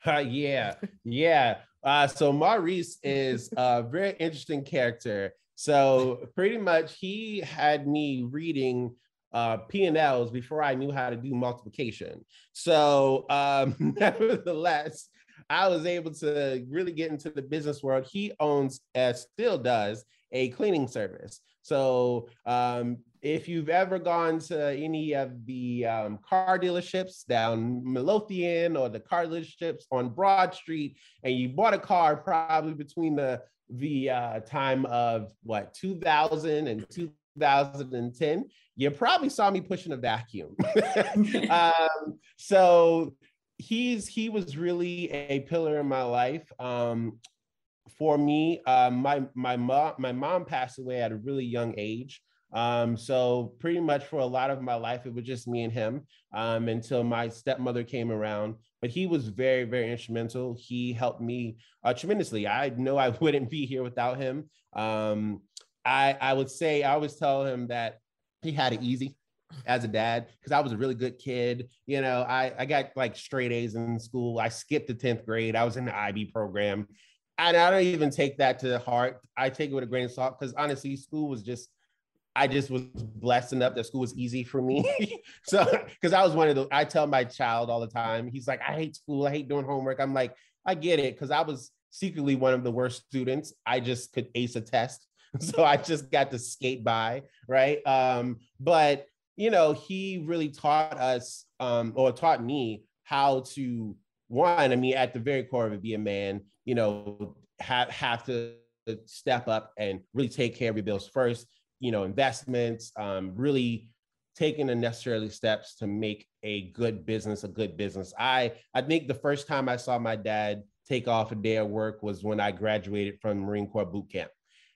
Uh, yeah, yeah. Uh, so Maurice is a very interesting character. So pretty much he had me reading uh, P&Ls before I knew how to do multiplication. So um, nevertheless, I was able to really get into the business world. He owns, as still does, a cleaning service. So um, if you've ever gone to any of the um, car dealerships down Midlothian or the car dealerships on Broad Street, and you bought a car probably between the the uh, time of what 2000 and 2010, you probably saw me pushing a vacuum. um, so he's he was really a pillar in my life. Um, for me, uh, my my mom my mom passed away at a really young age. Um, so pretty much for a lot of my life, it was just me and him um, until my stepmother came around. But he was very, very instrumental. He helped me uh, tremendously. I know I wouldn't be here without him. Um, I, I would say I always tell him that he had it easy as a dad because I was a really good kid. You know, I, I got like straight A's in school. I skipped the 10th grade. I was in the IB program. And I don't even take that to heart. I take it with a grain of salt because honestly, school was just I just was blessed enough that school was easy for me. so, because I was one of the, I tell my child all the time, he's like, I hate school, I hate doing homework. I'm like, I get it, because I was secretly one of the worst students. I just could ace a test. So I just got to skate by, right? Um, but you know, he really taught us, um, or taught me how to one, I mean, at the very core of it, be a man, you know, have have to step up and really take care of your bills first you know, investments, um, really taking the necessary steps to make a good business a good business. I I think the first time I saw my dad take off a day of work was when I graduated from Marine Corps boot camp.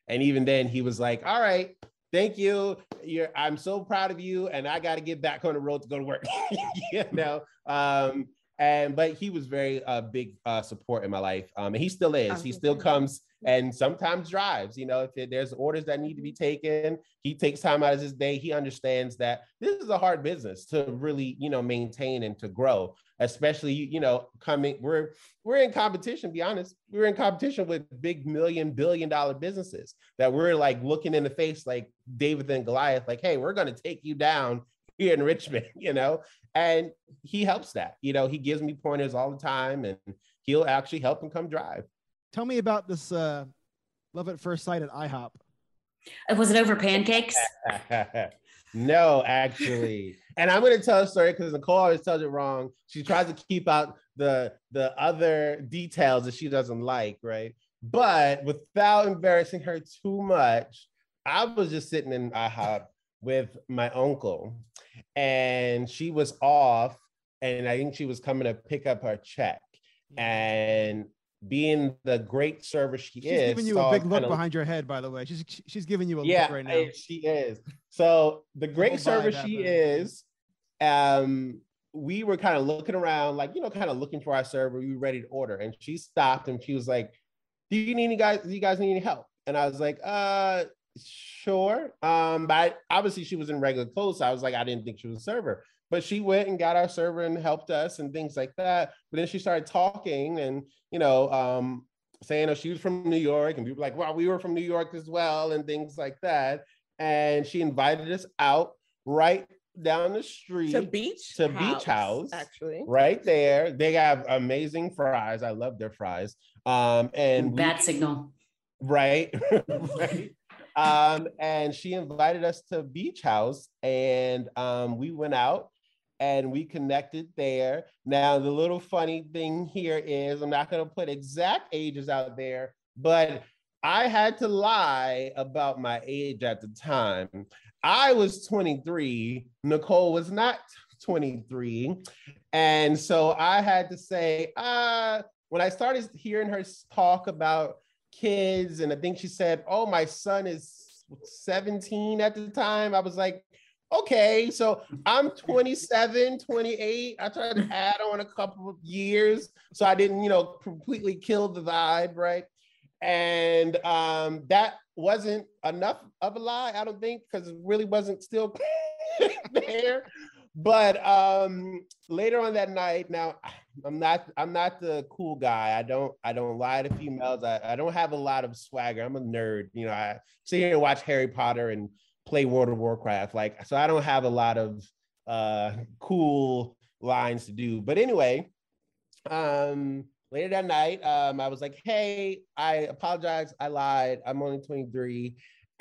And even then he was like, "All right, thank you. You're I'm so proud of you and I got to get back on the road to go to work." you know, um and but he was very uh, big uh, support in my life. Um, and he still is. He still comes and sometimes drives you know if there's orders that need to be taken he takes time out of his day. He understands that this is a hard business to really you know maintain and to grow especially you know coming we're we're in competition be honest. We're in competition with big million billion dollar businesses that we're like looking in the face like david and goliath like hey we're going to take you down here in Richmond, you know, and he helps that. You know, he gives me pointers all the time and he'll actually help him come drive. Tell me about this uh, love at first sight at IHOP. Uh, was it over pancakes? no, actually. and I'm going to tell a story because Nicole always tells it wrong. She tries to keep out the the other details that she doesn't like, right? But without embarrassing her too much, I was just sitting in IHOP with my uncle, and she was off, and I think she was coming to pick up her check. And being the great server she She's is. giving you a big look kinda- behind your head, by the way. She's she's giving you a yeah, look right now. She is. So the great server she is, um, we were kind of looking around, like you know, kind of looking for our server. We were ready to order, and she stopped and she was like, "Do you need any guys? Do you guys need any help?" And I was like, "Uh, sure." Um, but I, obviously she was in regular clothes, so I was like, I didn't think she was a server. But she went and got our server and helped us and things like that. But then she started talking and you know, um, saying oh, she was from New York, and we were like, "Well, we were from New York as well," and things like that. And she invited us out right down the street to beach to Beach House. actually right there. They have amazing fries. I love their fries. Um, and we- signal. right, right. Um, and she invited us to Beach House, and um, we went out and we connected there. Now, the little funny thing here is I'm not going to put exact ages out there, but I had to lie about my age at the time. I was 23, Nicole was not 23. And so I had to say, uh, when I started hearing her talk about kids, and I think she said, Oh, my son is 17 at the time, I was like, Okay, so I'm 27, 28. I tried to add on a couple of years so I didn't, you know, completely kill the vibe, right? And um, that wasn't enough of a lie, I don't think, because it really wasn't still there. But um, later on that night, now I'm not I'm not the cool guy. I don't I don't lie to females. I, I don't have a lot of swagger. I'm a nerd. You know, I sit here and watch Harry Potter and play World of Warcraft. Like, so I don't have a lot of uh cool lines to do. But anyway, um later that night, um, I was like, hey, I apologize. I lied. I'm only 23.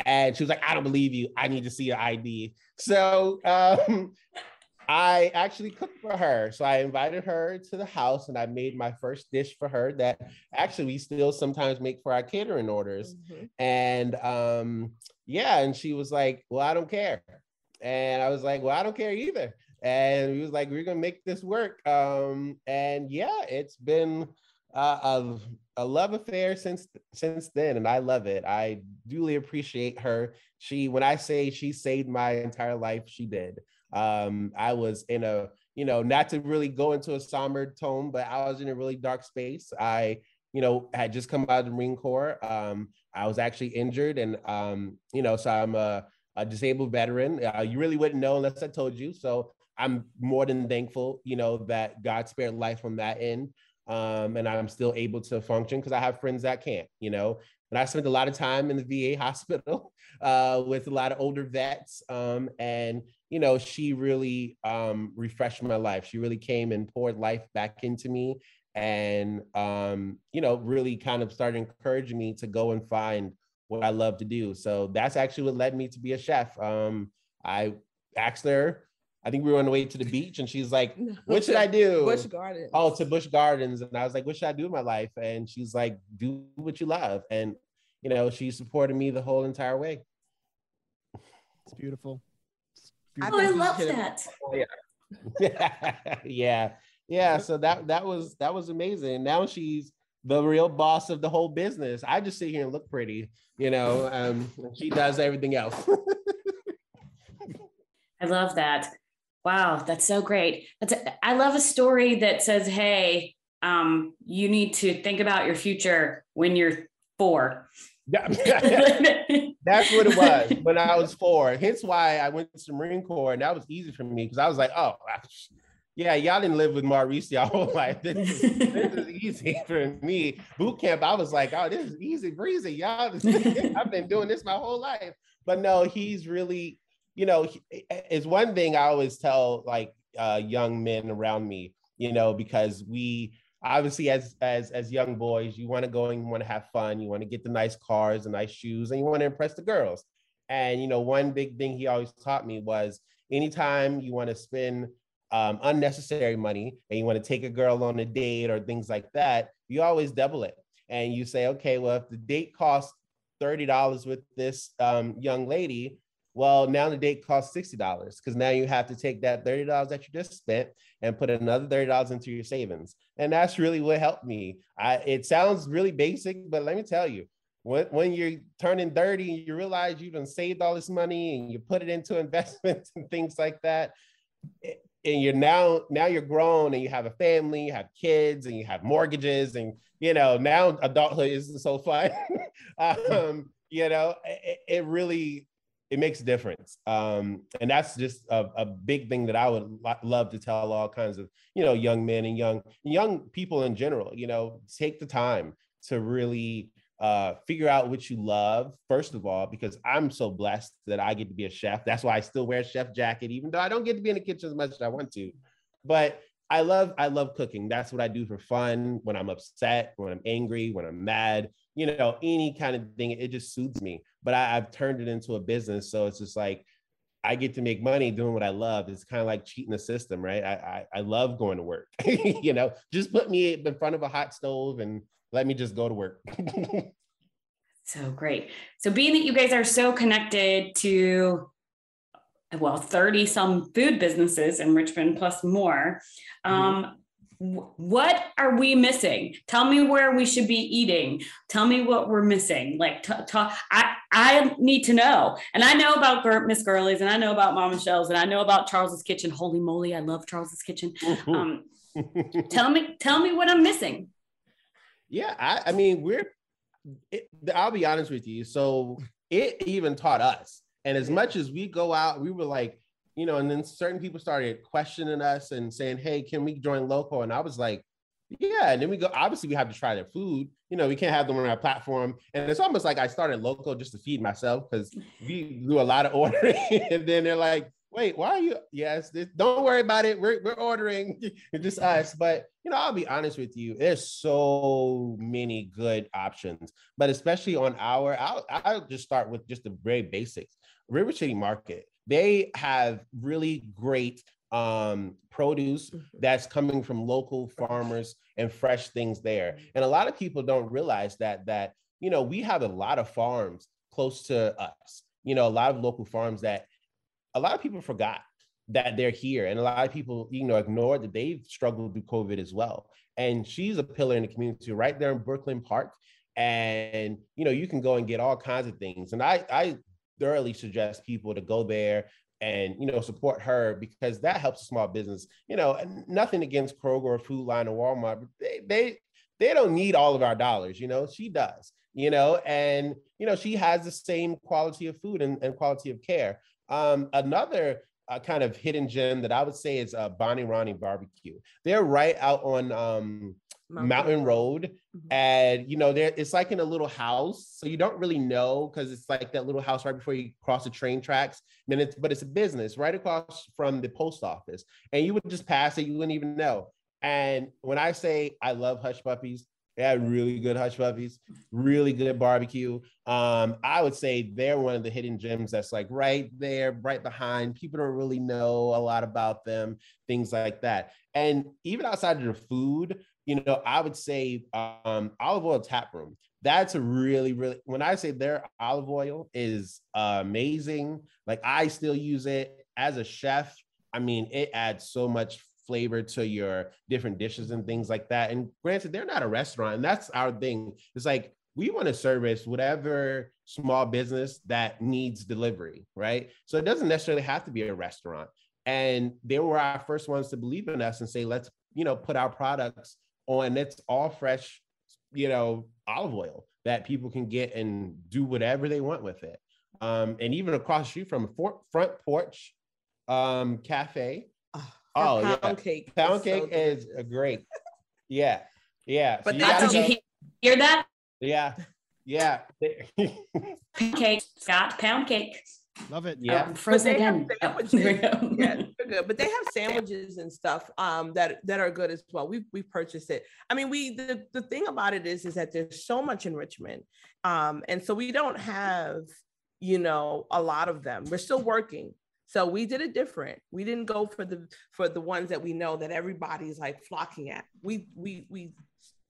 And she was like, I don't believe you. I need to see your ID. So um, I actually cooked for her. So I invited her to the house and I made my first dish for her that actually we still sometimes make for our catering orders. Mhm. And um, yeah, and she was like, Well, I don't care. And I was like, Well, I don't care either. And we was like, We're gonna make this work. Um, and yeah, it's been uh, a, a love affair since since then, and I love it. I duly appreciate her. She, when I say she saved my entire life, she did. Um, I was in a, you know, not to really go into a somber tone, but I was in a really dark space. I, you know, had just come out of the Marine Corps. Um, I was actually injured, and um, you know, so I'm a, a disabled veteran. Uh, you really wouldn't know unless I told you. So I'm more than thankful, you know, that God spared life from that end um, and I'm still able to function because I have friends that can't, you know. And I spent a lot of time in the VA hospital uh, with a lot of older vets, um, and you know, she really um, refreshed my life. She really came and poured life back into me, and um, you know, really kind of started encouraging me to go and find what I love to do. So that's actually what led me to be a chef. Um, I asked her. I think we were on the way to the beach, and she's like, "What should I do?" Busch Garden. oh to Busch Gardens and i was like what should i do with my life and she's like do what you love and you know she supported me the whole entire way It's beautiful. It's I Oh, I think we love should- that. yeah yeah so that that was that was amazing now she's the real boss of the whole business i just sit here and look pretty you know um she does everything else I love that. Wow, that's so great. That's a, I love a story that says, "Hey, um, you need to think about your future when you're four. That's what it was when I was four. Hence why I went to the Marine Corps, and that was easy for me because I was like, oh, yeah, y'all didn't live with Maurice y'all whole life. This is, this is easy for me. Boot camp, I was like, oh, this is easy breezy. Y'all, I've been doing this my whole life. But no, he's really, you know, it's one thing I always tell like uh, young men around me, you know, because we obviously as as as young boys, you want to go and you want to have fun, you want to get the nice cars, the nice shoes, and you want to impress the girls. And you know, one big thing he always taught me was anytime you want to spend um, unnecessary money and you want to take a girl on a date or things like that, you always double it. And you say, okay, well, if the date costs $30 with this um, young lady, Well, now the date costs $60 because now you have to take that $30 that you just spent and put another $30 into your savings. And that's really what helped me. I it sounds really basic, but let me tell you, when, when you're turning 30 and you realize you've saved all this money and you put it into investments and things like that, and you're now now you're grown and you have a family, you have kids and you have mortgages and you know now adulthood isn't so fun. um, you know, it, it, really it makes a difference, um, and that's just a, a, big thing that I would lo- love to tell all kinds of you know young men and young young people in general. You know, take the time to really uh, figure out what you love first of all because i'm so blessed that i get to be a chef. That's why i still wear a chef jacket even though i don't get to be in the kitchen as much as i want to. But i love i love cooking. That's what i do for fun when i'm upset when i'm angry when i'm mad you know any kind of thing it just suits me but I, i've turned it into a business so it's just like I get to make money doing what I love. It's kind of like cheating the system, right? I, I, I love going to work. you know, just put me in front of a hot stove and let me just go to work. so great. So being that you guys are so connected to well 30 some food businesses in Richmond plus more, mm-hmm. um, what are we missing? Tell me where we should be eating. Tell me what we're missing. Like t- t- I, I need to know. And i know about miss girlies and i know about mama shells and i know about charles's kitchen. Holy moly i love charles's kitchen. Um, tell me tell me what i'm missing. Yeah, I, I mean, we're. It, I'll be honest with you. So it even taught us, and as much as we go out, we were like, you know, and then certain people started questioning us and saying, "Hey, can we join Loco?" And I was like, "Yeah." And then we go. Obviously, we have to try their food. You know, we can't have them on our platform. And it's almost like I started Loco just to feed myself because we do a lot of ordering. and then they're like, wait, why are you? Yes, this, don't worry about it. We're, we're ordering. just us. But, you know, I'll be honest with you. There's so many good options, but especially on our, I'll, I'll just start with just the very basics. River City Market, they have really great um, produce mm-hmm. that's coming from local farmers and fresh things there. And a lot of people don't realize that, that, you know, we have a lot of farms close to us, you know, a lot of local farms that a lot of people forgot that they're here and a lot of people you know ignored that they've struggled through covid as well and she's a pillar in the community right there in brooklyn park and you know you can go and get all kinds of things and i i thoroughly suggest people to go there and you know support her because that helps a small business you know nothing against kroger or Food Lion or walmart but they they they don't need all of our dollars you know she does you know and you know she has the same quality of food and, and quality of care um, another uh, kind of hidden gem that I would say is uh, Bonnie Ronnie Barbecue. They're right out on um, Mountain, Mountain Road, mm-hmm. and you know, there it's like in a little house, so you don't really know because it's like that little house right before you cross the train tracks. And it's but it's a business right across from the post office, and you would just pass it, you wouldn't even know. And when I say I love hush puppies, they had really good hush puppies, really good barbecue. Um, I would say they're one of the hidden gems that's like right there, right behind. People don't really know a lot about them, things like that. And even outside of the food, you know, I would say um, olive oil tap room. That's a really, really, when I say their olive oil is uh, amazing, like I still use it as a chef. I mean, it adds so much flavor to your different dishes and things like that. And granted, they're not a restaurant, and that's our thing. It's like we want to service whatever small business that needs delivery, right? So it doesn't necessarily have to be a restaurant. And they were our first ones to believe in us and say, let's, you know, put our products on. It's all fresh, you know, olive oil that people can get and do whatever they want with it. Um, and even across the street from a front porch um, cafe, Oh, pound yeah. cake. Pound cake so is great. Yeah. Yeah. But so you did you hear that? Yeah. Yeah. pound cake, Scott, pound cake. Love it. Yeah. Um, frozen again. Oh, yeah, good. But they have sandwiches and stuff um, that that are good as well. We we purchased it. I mean, we the, the thing about it is is that there's so much in Richmond, um, and so we don't have you know a lot of them. We're still working, so we did it different. We didn't go for the for the ones that we know that everybody's like flocking at. We we we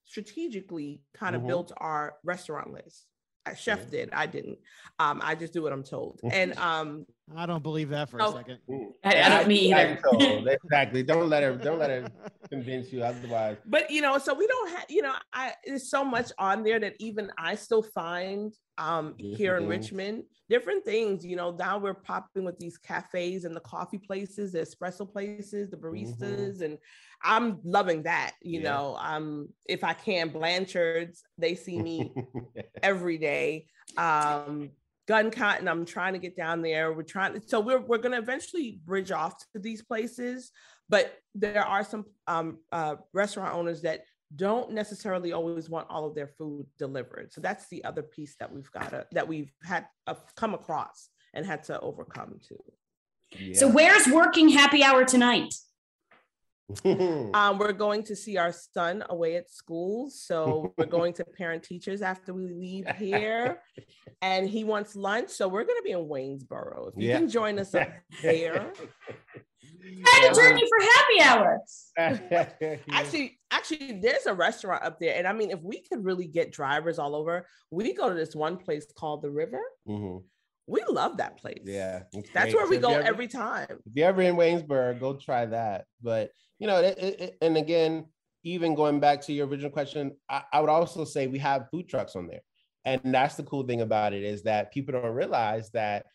strategically kind of mm-hmm. built our restaurant list. A chef did. I didn't. Um, I just do what I'm told. And um, I don't believe that for a Oh. second. I, I don't me either. Exactly. Don't let her. Don't let her convince you otherwise. but you know, so we don't have. You know, I there's so much on there that even I still find um here in Mhm. Richmond different things. You know, now we're popping with these cafes and the coffee places, the espresso places, the baristas, and I'm loving that. You Yeah. know, um, if I can, Blanchard's, they see me every day. Um, Guncotton, I'm trying to get down there. We're trying to, so we're we're gonna eventually bridge off to these places, but there are some um uh restaurant owners that don't necessarily always want all of their food delivered. So that's the other piece that we've got to that we've had uh, come across and had to overcome too. So where's working happy hour tonight? Um, we're going to see our son away at school. So we're going to parent teachers after we leave here. And he wants lunch. So we're going to be in Waynesboro. If you Yeah. can join us up there. Trying to turn you for happy hour. Actually, actually, there's a restaurant up there. And I mean, if we could really get drivers all over, we go to this one place called The River. Mhm. We love that place. Yeah, That's great. where we So go ever- every time. if you're ever in Waynesboro, go try that. But you know, it, it- it- and again, even going back to your original question, I, I would also say we have food trucks on there, and that's the cool thing about it is that people don't realize that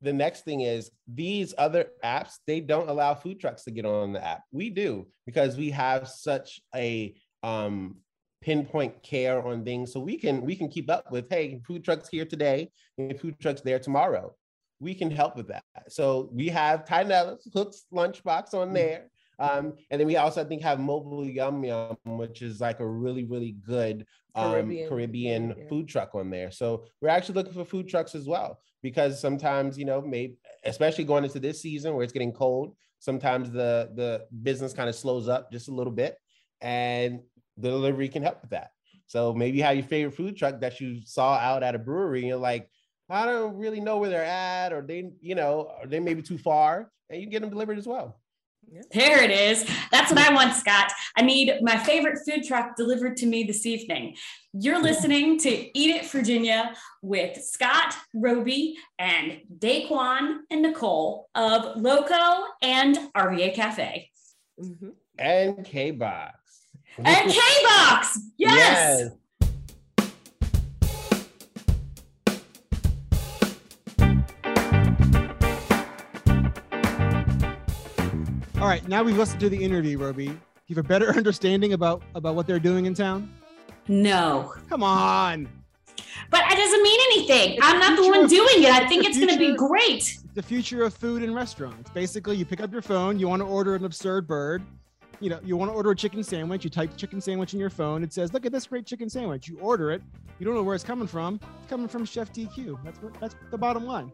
the next thing is these other apps they don't allow food trucks to get on the app. We do because we have such a um pinpoint care on things so we can we can keep up with hey food trucks here today and food trucks there tomorrow we can help with that. So we have Tynella's Hook's lunchbox on there. Um, and then we also, I think, have Mobile Yum Yum, which is like a really, really good um, Caribbean, Caribbean, yeah. food truck on there. So we're actually looking for food trucks as well, because sometimes, you know, maybe, especially going into this season where it's getting cold, sometimes the the business kind of slows up just a little bit, and the delivery can help with that. So maybe you have your favorite food truck that you saw out at a brewery, and you're like, I don't really know where they're at, or they, you know, or they may be too far, and you get them delivered as well. There it is. That's what I want, Scott. I need my favorite food truck delivered to me this evening. You're listening to Eat It Virginia with Scott, Roby, and Daquan and Nicole of Loco and RVA Cafe. Mhm. And K Box. And K Box. Yes. All right, now we've listened to the interview, Roby. Do you have a better understanding about about what they're doing in town? No. Come on, But it doesn't mean anything. It's I'm not the one doing it. I think the it's going to be great. the future of food and restaurants. Basically, you pick up your phone, you want to order an absurd bird. You know, you want to order a chicken sandwich. You type chicken sandwich in your phone. It says, "Look at this great chicken sandwich." You order it. You don't know where it's coming from. It's coming from Chef DQ. That's what, that's the bottom line.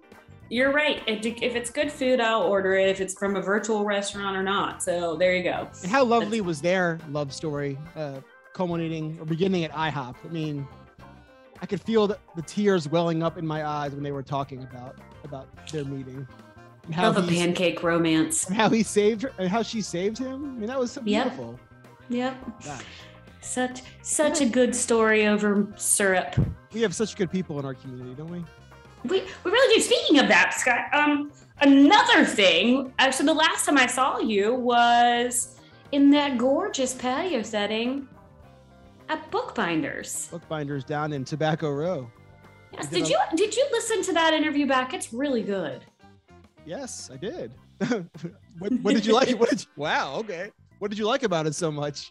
You're right. If it's good food, I'll order it if it's from a virtual restaurant or not. So there you go. And how lovely was their love story, uh, culminating or beginning at IHOP? I mean, I could feel the, the tears welling up in my eyes when they were talking about about their meeting and how Of a pancake romance. how he saved her and how she saved him. I mean, that was so Yep. beautiful. Yep. Gosh. Such such a good story over syrup. We have such good people in our community, don't we? We, we really do. Speaking of that, Scott, um, another thing. Actually, the last time I saw you was in that gorgeous patio setting at Bookbinders. Bookbinders down in Tobacco Row. Yes. Did Did you did you listen to that interview back? It's really good. Yes, I did. what, what did you like? What did you, wow, okay. What did you like about it so much?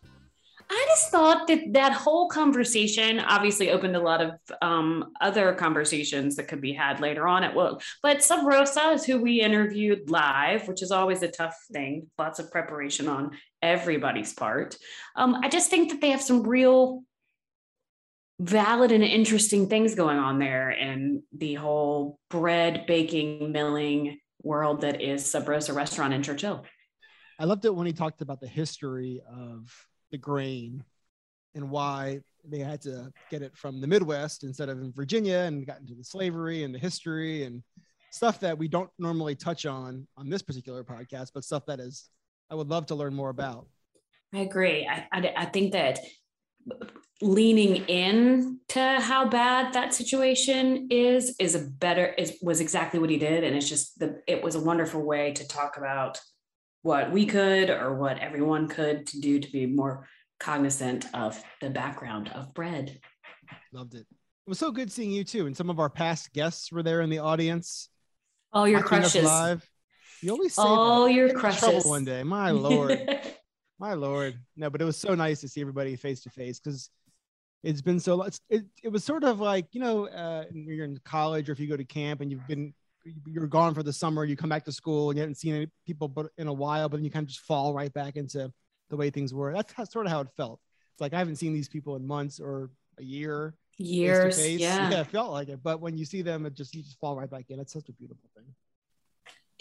I just thought that that whole conversation obviously opened a lot of um, other conversations that could be had later on at work. But Sub Rosa is who we interviewed live, which is always a tough thing. Lots of preparation on everybody's part. Um, I just think that they have some real valid and interesting things going on there in the whole bread baking milling world that is Sub Rosa Restaurant in Church Hill. I loved it when he talked about the history of the grain and why they had to get it from the Midwest instead of in Virginia and got into the slavery and the history and stuff that we don't normally touch on on this particular podcast, but stuff that is I would love to learn more about. I agree. I, I, I think that leaning in to how bad that situation is is a better is was exactly what he did and it's just the it was a wonderful way to talk about what we could or what everyone could to do to be more cognizant of the background of bread Loved it. It was so good seeing you too. And some of our past guests were there in the audience. oh your crushes live. You always say Oh, that. your crushes. one day. My lord. My lord. No, but it was so nice to see everybody face to face because it's been so it, it was sort of like, you know, uh, you're in college or if you go to camp and you've been you're gone for the summer, you come back to school and you haven't seen any people but in a while, but then you kind of just fall right back into the way things were. That's how, sort of how it felt. It's like I haven't seen these people in months or a year. years yeah yeah, it felt like it. But when you see them, it just you just fall right back in. It's such a beautiful thing.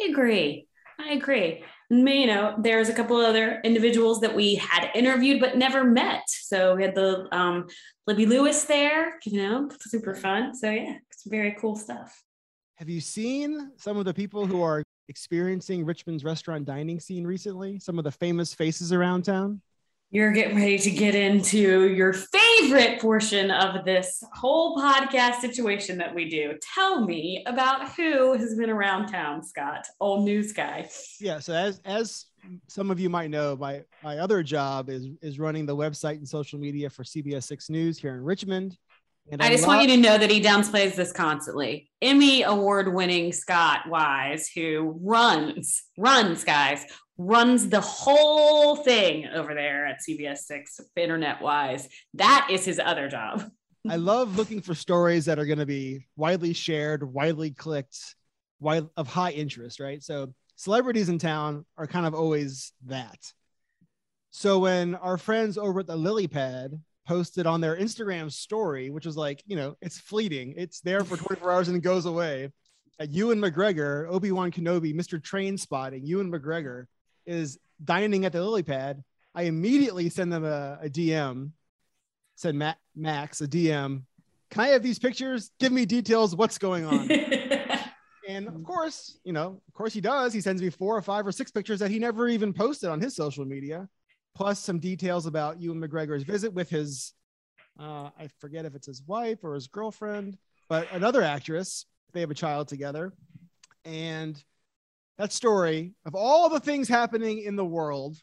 I agree. I agree. You know, there's a couple other individuals that we had interviewed but never met. So we had the um, Libby Lewis there. You know, super fun. So yeah, it's very cool stuff. Have you seen some of the people who are experiencing Richmond's restaurant dining scene recently? Some of the famous faces around town? You're getting ready to get into your favorite portion of this whole podcast situation that we do. Tell me about who has been around town, Scott, old news guy. Yeah. So as as some of you might know, my my other job is is running the website and social media for CBS Six News here in Richmond. And I just want you to know that he downplays this constantly. Emmy award winning Scott Wise, who runs, runs, guys, runs the whole thing over there at CBS 6 internet wise. That is his other job. I love looking for stories that are going to be widely shared, widely clicked, wide of high interest, right? So celebrities in town are kind of always that. So when our friends over at the Lily Pad posted on their Instagram story, which was like, you know, it's fleeting, it's there for 24 hours and it goes away. At Ewan McGregor, Obi Wan Kenobi, Mr. Trainspotting, Ewan McGregor is dining at the Lily Pad. I immediately send them a, a DM, said Matt, Max, a DM. Can I have these pictures? Give me details. What's going on? And of course, you know, of course he does. He sends me four or five or six pictures that he never even posted on his social media, plus some details about Ewan McGregor's visit with his, uh, I forget if it's his wife or his girlfriend, but another actress. They have a child together. And that story of all the things happening in the world,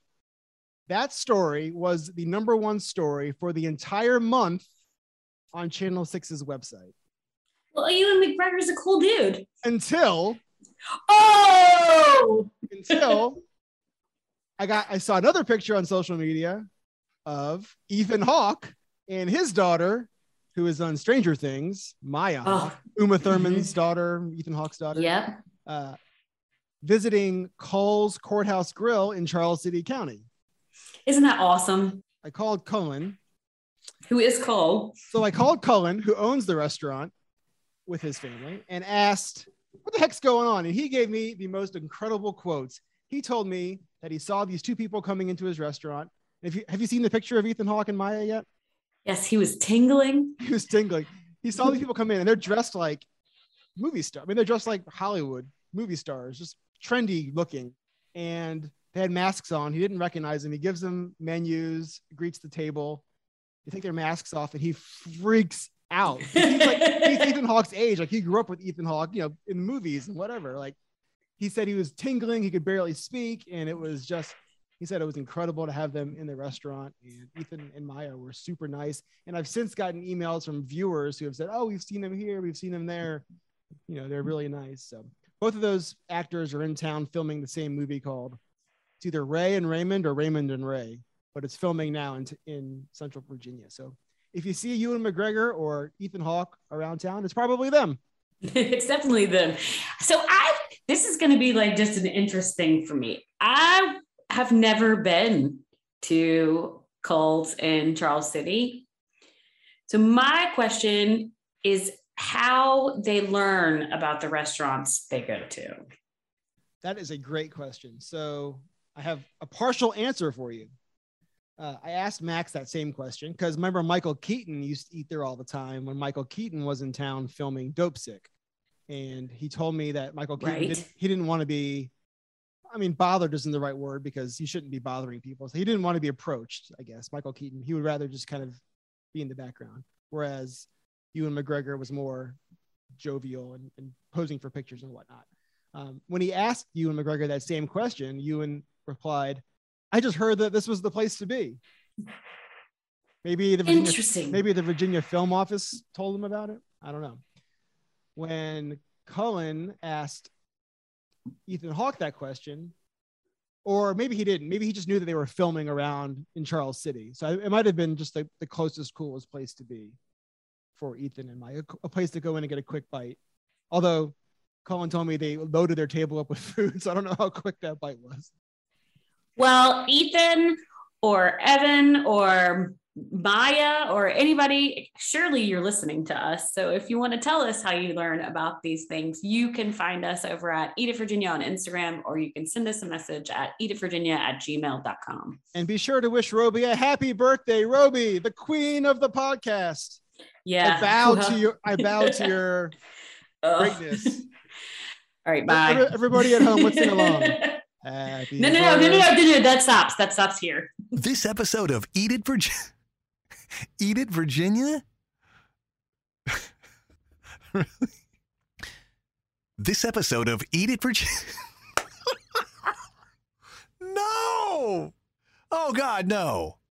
that story was the number one story for the entire month on Channel 6's website well, Ewan McGregor's a cool dude. until Oh, until I got I saw another picture on social media of Ethan Hawke and his daughter, who is on Stranger Things, Maya, oh Uma Thurman's daughter, Ethan Hawke's daughter, yep. uh, visiting Cole's Courthouse Grill in Charles City County. Isn't that awesome? I called Cullen. Who is Cole? So I called Cullen, who owns the restaurant with his family, and asked, What the heck's going on? And he gave me the most incredible quotes. He told me that he saw these two people coming into his restaurant. If you, have you seen the picture of Ethan Hawke and Maya yet? Yes, he was tingling. He was tingling. He saw these people come in and they're dressed like movie stars. I mean, they're dressed like Hollywood movie stars, just trendy looking. And they had masks on. He didn't recognize them. He gives them menus, greets the table. They take their masks off and he freaks out. He's like he's Ethan Hawke's age. Like he grew up with Ethan Hawke, you know, in the movies and whatever. Like he said he was tingling, he could barely speak, and it was just he said it was incredible to have them in the restaurant. And Ethan and Maya were super nice. And I've since gotten emails from viewers who have said, Oh, we've seen them here, we've seen them there. You know, they're really nice. So both of those actors are in town filming the same movie called it's either Ray and Raymond or Raymond and Ray, but it's filming now in, in Central Virginia. So if you see Ewan McGregor or Ethan Hawke around town, it's probably them. it's definitely them. So I this is going to be like just an interesting for me. I have never been to Coles in Charles City. So my question is how they learn about the restaurants they go to. That is a great question. So I have a partial answer for you. Uh, I asked Max that same question because remember Michael Keaton used to eat there all the time when Michael Keaton was in town filming Dopesick, and he told me that Michael Keaton Right. didn't, he didn't want to be, I mean, bothered isn't the right word because he shouldn't be bothering people. So he didn't want to be approached. I guess Michael Keaton he would rather just kind of be in the background. Whereas Ewan McGregor was more jovial and, and posing for pictures and whatnot. Um, when he asked Ewan McGregor that same question, Ewan replied, "I just heard that this was the place to be." Maybe the Virginia, Interesting. maybe the Virginia Film Office told him about it. I don't know. When Cullen asked Ethan Hawke that question, or maybe he didn't. Maybe he just knew that they were filming around in Charles City. So it might have been just the, the closest, coolest place to be for Ethan and Mike, a, a place to go in and get a quick bite. Although Cullen told me they loaded their table up with food, so I don't know how quick that bite was. Well, Ethan or Evan or Maya or anybody, surely you're listening to us. So if you want to tell us how you learn about these things, you can find us over at Eat It Virginia on Instagram, or you can send us a message at eatitvirginia at gmail.com. And be sure to wish Roby a happy birthday, Roby, the queen of the podcast. Yeah. I bow to your I bow to your Ugh. Oh. greatness. All right, bye. Everybody at home, let's sing along. Happy No, no, no, no, no, no, no, no, that stops. That stops here. This episode of Eat It Virginia. Eat It Virginia? Really? This episode of Eat It Virginia. no! Oh, God, no.